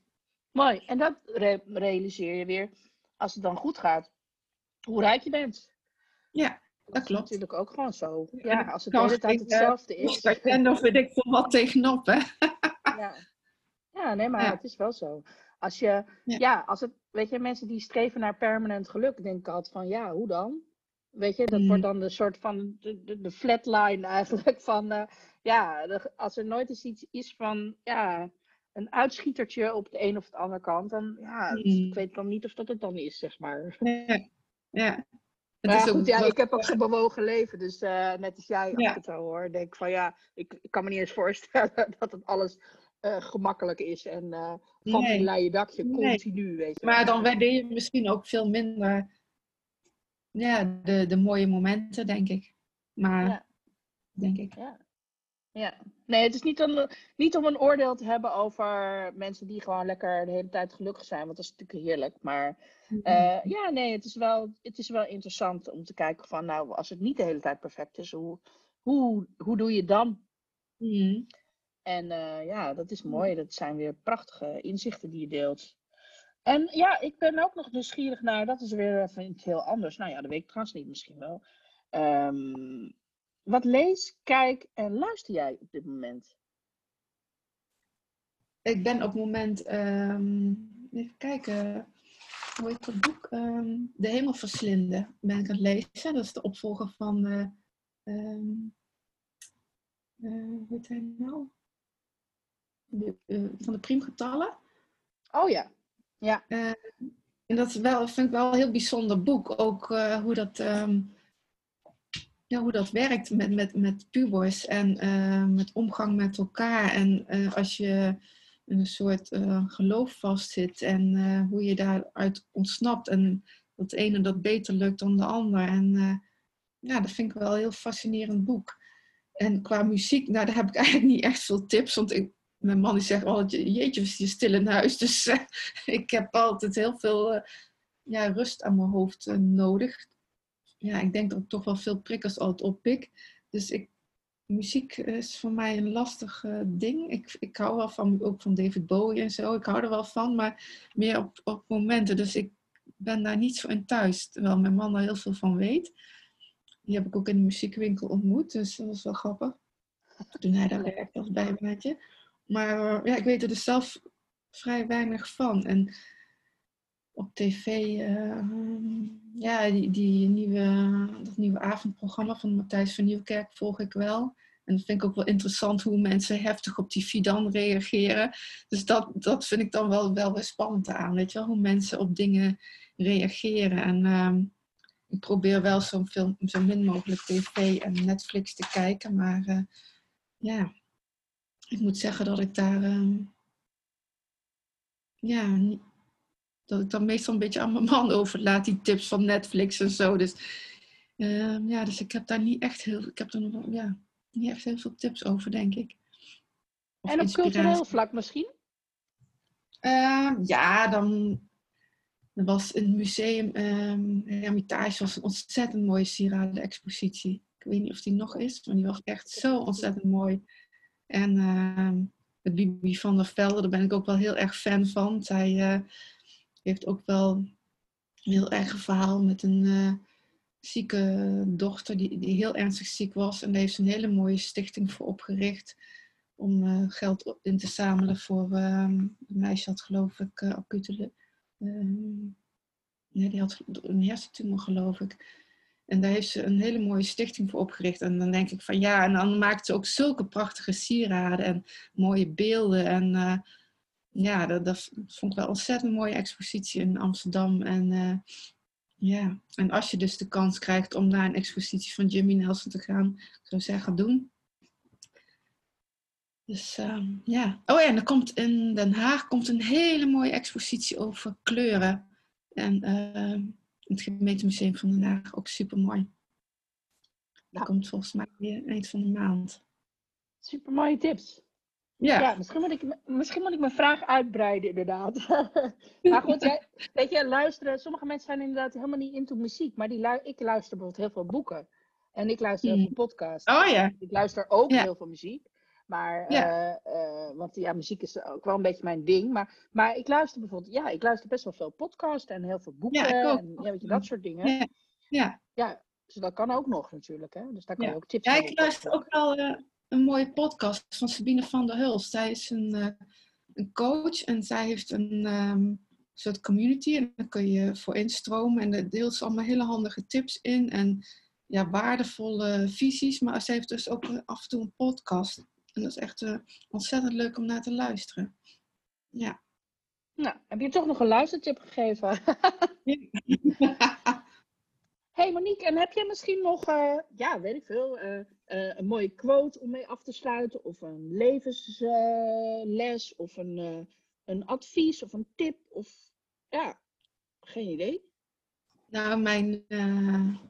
Mooi. En dat realiseer je weer als het dan goed gaat. Hoe rijk je bent. Ja, dat, klopt. is natuurlijk ook gewoon zo. Ja, als het de hele tijd hetzelfde is. En dan vind ik voor wat tegenop, hè? ja. ja, nee, maar het is wel zo. Als je, ja. als het, weet je, mensen die streven naar permanent geluk, denk ik altijd van, ja, hoe dan? Weet je, dat wordt mm. dan de soort van de, de, de flatline eigenlijk van, uh, ja, als er nooit eens iets is van, ja, een uitschietertje op de een of de andere kant, dan, ja, dus ik mm. weet dan niet of dat het dan is, zeg maar. Ja, ja. Maar ja, goed, ja, ik heb ook zo'n bewogen leven, dus uh, net als jij, ik het zo hoor, denk van ja, ik, ik, kan me niet eens voorstellen dat het alles uh, gemakkelijk is en van nee. een leien dakje continu, weet je. Maar dan waardeer je misschien ook veel minder ja, de, de mooie momenten, denk ik. Maar, ja. denk ik. Ja. ja. Nee, het is niet om, niet om een oordeel te hebben over mensen die gewoon lekker de hele tijd gelukkig zijn, want dat is natuurlijk heerlijk. Maar uh, ja, nee, het is, wel, het is wel interessant om te kijken van, nou, als het niet de hele tijd perfect is, hoe, hoe, hoe doe je dan? Mm. En uh, ja, dat is mooi. Dat zijn weer prachtige inzichten die je deelt. En ja, ik ben ook nog nieuwsgierig naar, dat is weer even iets heel anders. Nou ja, de week trouwens niet misschien wel. Um, wat lees, kijk en luister jij op dit moment? Ik ben op het moment, um, even kijken, hoe heet dat boek? Um, de Hemel verslinden ben ik aan het lezen. Dat is de opvolger van, uh, uh, hoe heet hij nou? De, uh, van de priemgetallen. Oh ja, ja. Uh, en dat is wel, vind ik wel een heel bijzonder boek. Ook uh, hoe, dat, um, ja, hoe dat werkt met, met, met pubers en uh, met omgang met elkaar. En als je een soort geloof vastzit en hoe je daaruit ontsnapt. En dat de ene dat beter lukt dan de ander. En ja, dat vind ik wel een heel fascinerend boek. En qua muziek, nou, daar heb ik eigenlijk niet echt veel tips. Want ik, mijn man die zegt altijd, jeetje, je stil in huis. Dus uh, ik heb altijd heel veel uh, ja, rust aan mijn hoofd uh, nodig. Ja, ik denk dat ik toch wel veel prikkels altijd oppik. Dus ik, muziek is voor mij een lastig ding. Ik, ik hou wel van, ook van David Bowie en zo. Ik hou er wel van, maar meer op, op momenten. Dus ik ben daar niet zo in thuis. Terwijl mijn man daar heel veel van weet. Die heb ik ook in de muziekwinkel ontmoet. Dus dat was wel grappig. Toen hij daar werkte als bijbaantje. Maar eh, ja, ik weet er dus zelf vrij weinig van. En op tv, uh, ja, die, die nieuwe, dat nieuwe avondprogramma van Matthijs van Nieuwkerk volg ik wel. En dat vind ik ook wel interessant hoe mensen heftig op die Fidan reageren. Dus dat, dat vind ik dan wel, wel weer spannend aan, weet je wel? Hoe mensen op dingen reageren. En uh, ik probeer wel zo, veel, zo min mogelijk tv en Netflix te kijken. Maar uh, ja, ik moet zeggen dat ik daar, uh, ja, dat ik dan meestal een beetje aan mijn man overlaat, die tips van Netflix en zo. Dus uh, ja, dus ik heb daar niet echt heel, ik heb er ja, niet echt heel veel tips over, denk ik. Of en op cultureel vlak misschien? Uh, ja, dan er was een museum, um, Hermitage, was een ontzettend mooie sieraden expositie. Ik weet niet of die nog is, maar die was echt zo ontzettend mooi. En uh, met Bibi van der Velde, daar ben ik ook wel heel erg fan van. Zij uh, heeft ook wel een heel erg verhaal met een uh, zieke dochter die, die heel ernstig ziek was. En daar heeft ze een hele mooie stichting voor opgericht om uh, geld in te zamelen voor ehm, een meisje had geloof ik acute... ja, die had een hersentumor geloof ik. En daar heeft ze een hele mooie stichting voor opgericht. En dan denk ik van ja, en dan maakt ze ook zulke prachtige sieraden en mooie beelden. En uh, ja, dat, dat, vond ik wel ontzettend mooie expositie in Amsterdam. En uh, ja, en als je dus de kans krijgt om naar een expositie van Jimmy Nelson te gaan, zou zeggen, doen. Dus uh, ja. Oh ja, en er komt in Den Haag komt een hele mooie expositie over kleuren. En het gemeentemuseum van Den Haag. Ook super mooi. Dat komt volgens mij eind van de maand. Super mooie tips. Ja. ja, misschien, moet ik, misschien moet ik mijn vraag uitbreiden, inderdaad. maar goed, jij, weet je, luisteren. Sommige mensen zijn inderdaad helemaal niet into muziek. Maar die ik luister bijvoorbeeld heel veel boeken. En ik luister heel veel podcasts. Oh ja. Ik luister ook heel veel muziek. Maar, ja. Uh, want ja, muziek is ook wel een beetje mijn ding. Maar, maar ik luister bijvoorbeeld, ja, ik luister best wel veel podcasts en heel veel boeken. Ja, en ja, weet je, dat soort dingen. Ja. ja. ja. dus dat kan ook nog natuurlijk. Hè? Dus daar kan je ook tips Ja, ik luister ook wel uh, een mooie podcast van Sabine van der Hulst. Zij is een, uh, een coach en zij heeft een um, soort community. En daar kun je voor instromen. En daar deelt ze allemaal hele handige tips in. En ja, waardevolle visies. Maar ze heeft dus ook af en toe een podcast. En dat is echt uh, ontzettend leuk om naar te luisteren. Ja. Nou, heb je toch nog een luistertip gegeven? hey Monique, en heb je misschien nog, uh, ja, weet ik veel, uh, een mooie quote om mee af te sluiten? Of een levensles? of een, een advies? Of een tip? Of, ja, geen idee. Nou, mijn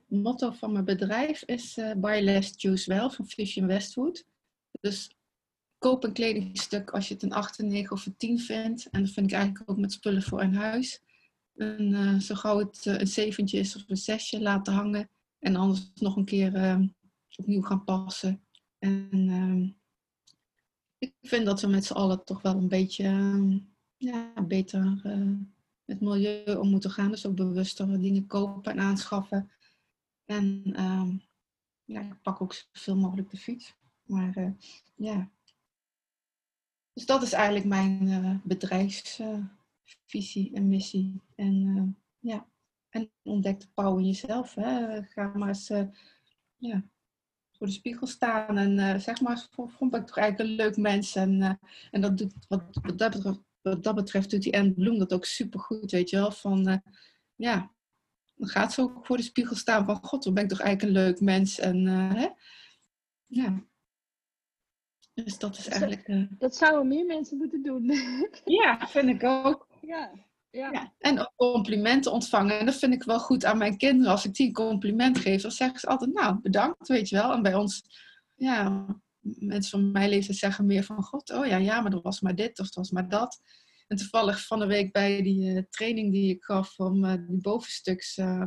motto van mijn bedrijf is Buy Less, Choose Well van Vision Westwood. Dus koop een kledingstuk als je het een 8, een 9 of een 10 vindt. En dat vind ik eigenlijk ook met spullen voor een huis. En, uh, zo gauw het uh, een zeventje is of een zesje laten hangen. En anders nog een keer uh, opnieuw gaan passen. En ehm, ik vind dat we met z'n allen toch wel een beetje ehm, ja, beter met milieu om moeten gaan. Dus ook bewuster dingen kopen en aanschaffen. En ehm, ja, ik pak ook zoveel mogelijk de fiets. Maar uh, ja. Dus dat is eigenlijk mijn uh, bedrijfsvisie en missie. En ja, en ontdek de pauw in jezelf. Hè. Ga maar eens ja, voor de spiegel staan en zeg maar, vond ik toch eigenlijk een leuk mens. En, en dat doet, wat, dat betreft, dat betreft doet die Anne Bloem dat ook supergoed, weet je wel. Van, ja, dan gaat ze ook voor de spiegel staan van, god, dan ben ik toch eigenlijk een leuk mens. En hè, ja. Dus dat is eigenlijk. Uh... Dat zouden meer mensen moeten doen. ja, vind ik ook. Ja. Ja. ja. En ook complimenten ontvangen. En dat vind ik wel goed aan mijn kinderen. Als ik die een compliment geef, dan zeggen ze altijd, nou, bedankt, weet je wel. En bij ons, ja, mensen van mijn leeftijd zeggen meer van, god, oh ja, ja, maar er was maar dit of er was maar dat. En toevallig van de week bij die uh, training die ik gaf om uh, die bovenstuks uh,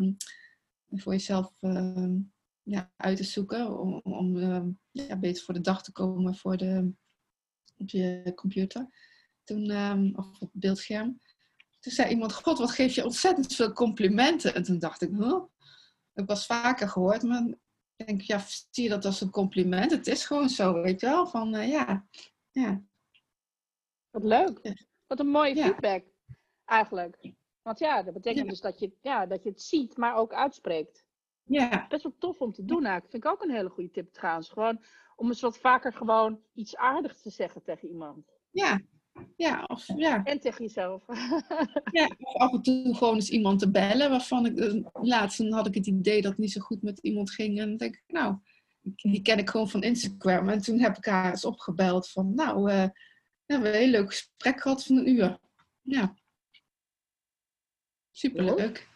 voor jezelf ehm, ja, uit te zoeken. Om, om ehm, ja, beter voor de dag te komen voor de, op je computer. Toen, um, of op het beeldscherm. Toen zei iemand, god, wat geef je ontzettend veel complimenten. En toen dacht ik, huh? Ik was vaker gehoord, maar ik denk, ja, zie je dat als een compliment? Het is gewoon zo, weet je wel. Van, uh, ja, ja. Wat leuk. Wat een mooie feedback, eigenlijk. Want ja, dat betekent dus dat je, ja, dat je het ziet, maar ook uitspreekt. Ja. Best wel tof om te doen eigenlijk. Vind ik ook een hele goede tip trouwens. Gewoon om eens wat vaker gewoon iets aardigs te zeggen tegen iemand. Ja. Ja, of, ja. En tegen jezelf. ja, of af en toe gewoon eens iemand te bellen waarvan ik... Uh, laatst had ik het idee dat het niet zo goed met iemand ging. En dan denk ik, nou, die ken ik gewoon van Instagram. En toen heb ik haar eens opgebeld van, nou, uh, we hebben een heel leuk gesprek gehad van een uur. Ja. Superleuk.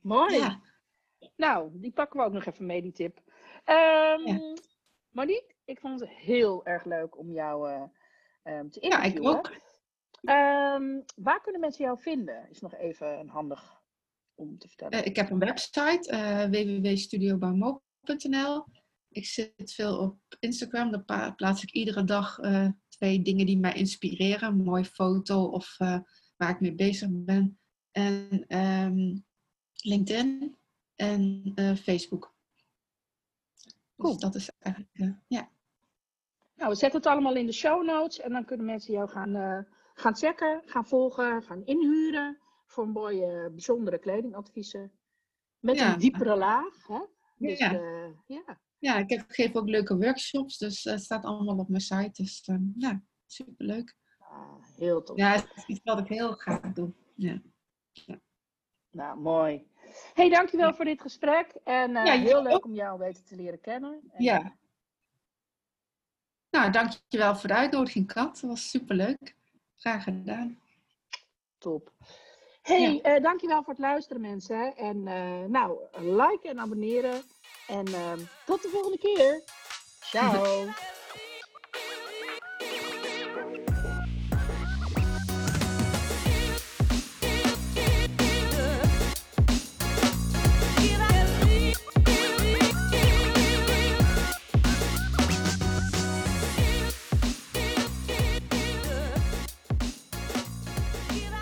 Mooi. Ja. Nou, die pakken we ook nog even mee, die tip. Um, ja. Monique, ik vond het heel erg leuk om jou uh, um, te interviewen. Ja, ik ook. Um, waar kunnen mensen jou vinden? Is nog even handig om te vertellen. Uh, ik heb een website, uh. Ik zit veel op Instagram. Daar plaats ik iedere dag twee dingen die mij inspireren. Een mooie foto of waar ik mee bezig ben. En LinkedIn en uh, Facebook. Dus cool. Dus dat is eigenlijk, uh, ja. Nou, we zetten het allemaal in de show notes en dan kunnen mensen jou gaan, uh, gaan checken, gaan volgen, gaan inhuren voor mooie, bijzondere kledingadviezen. Met ja. een diepere laag. Hè? Dus, ja. ja. ja, ik heb, geef ook leuke workshops, dus het staat allemaal op mijn site. Dus ja, superleuk. Ah, heel tof. Ja, het is iets wat ik heel graag doe. Ja. ja. Nou, mooi hey, dankjewel voor dit gesprek. En uh, ja, heel leuk om jou beter te leren kennen. En, ja. Eh, nou, dankjewel voor de uitnodiging, Kat. Dat was superleuk. Graag gedaan. Top. Hey, ja. uh, dankjewel voor het luisteren, mensen. En uh, nou, like en abonneren. En uh, tot de volgende keer. Ciao.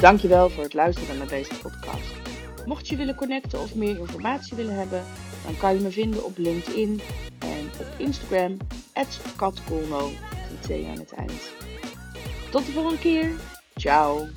Dankjewel voor het luisteren naar deze podcast. Mocht je willen connecten of meer informatie willen hebben, dan kan je me vinden op LinkedIn en op Instagram, katkolno. Tot de volgende keer. Ciao.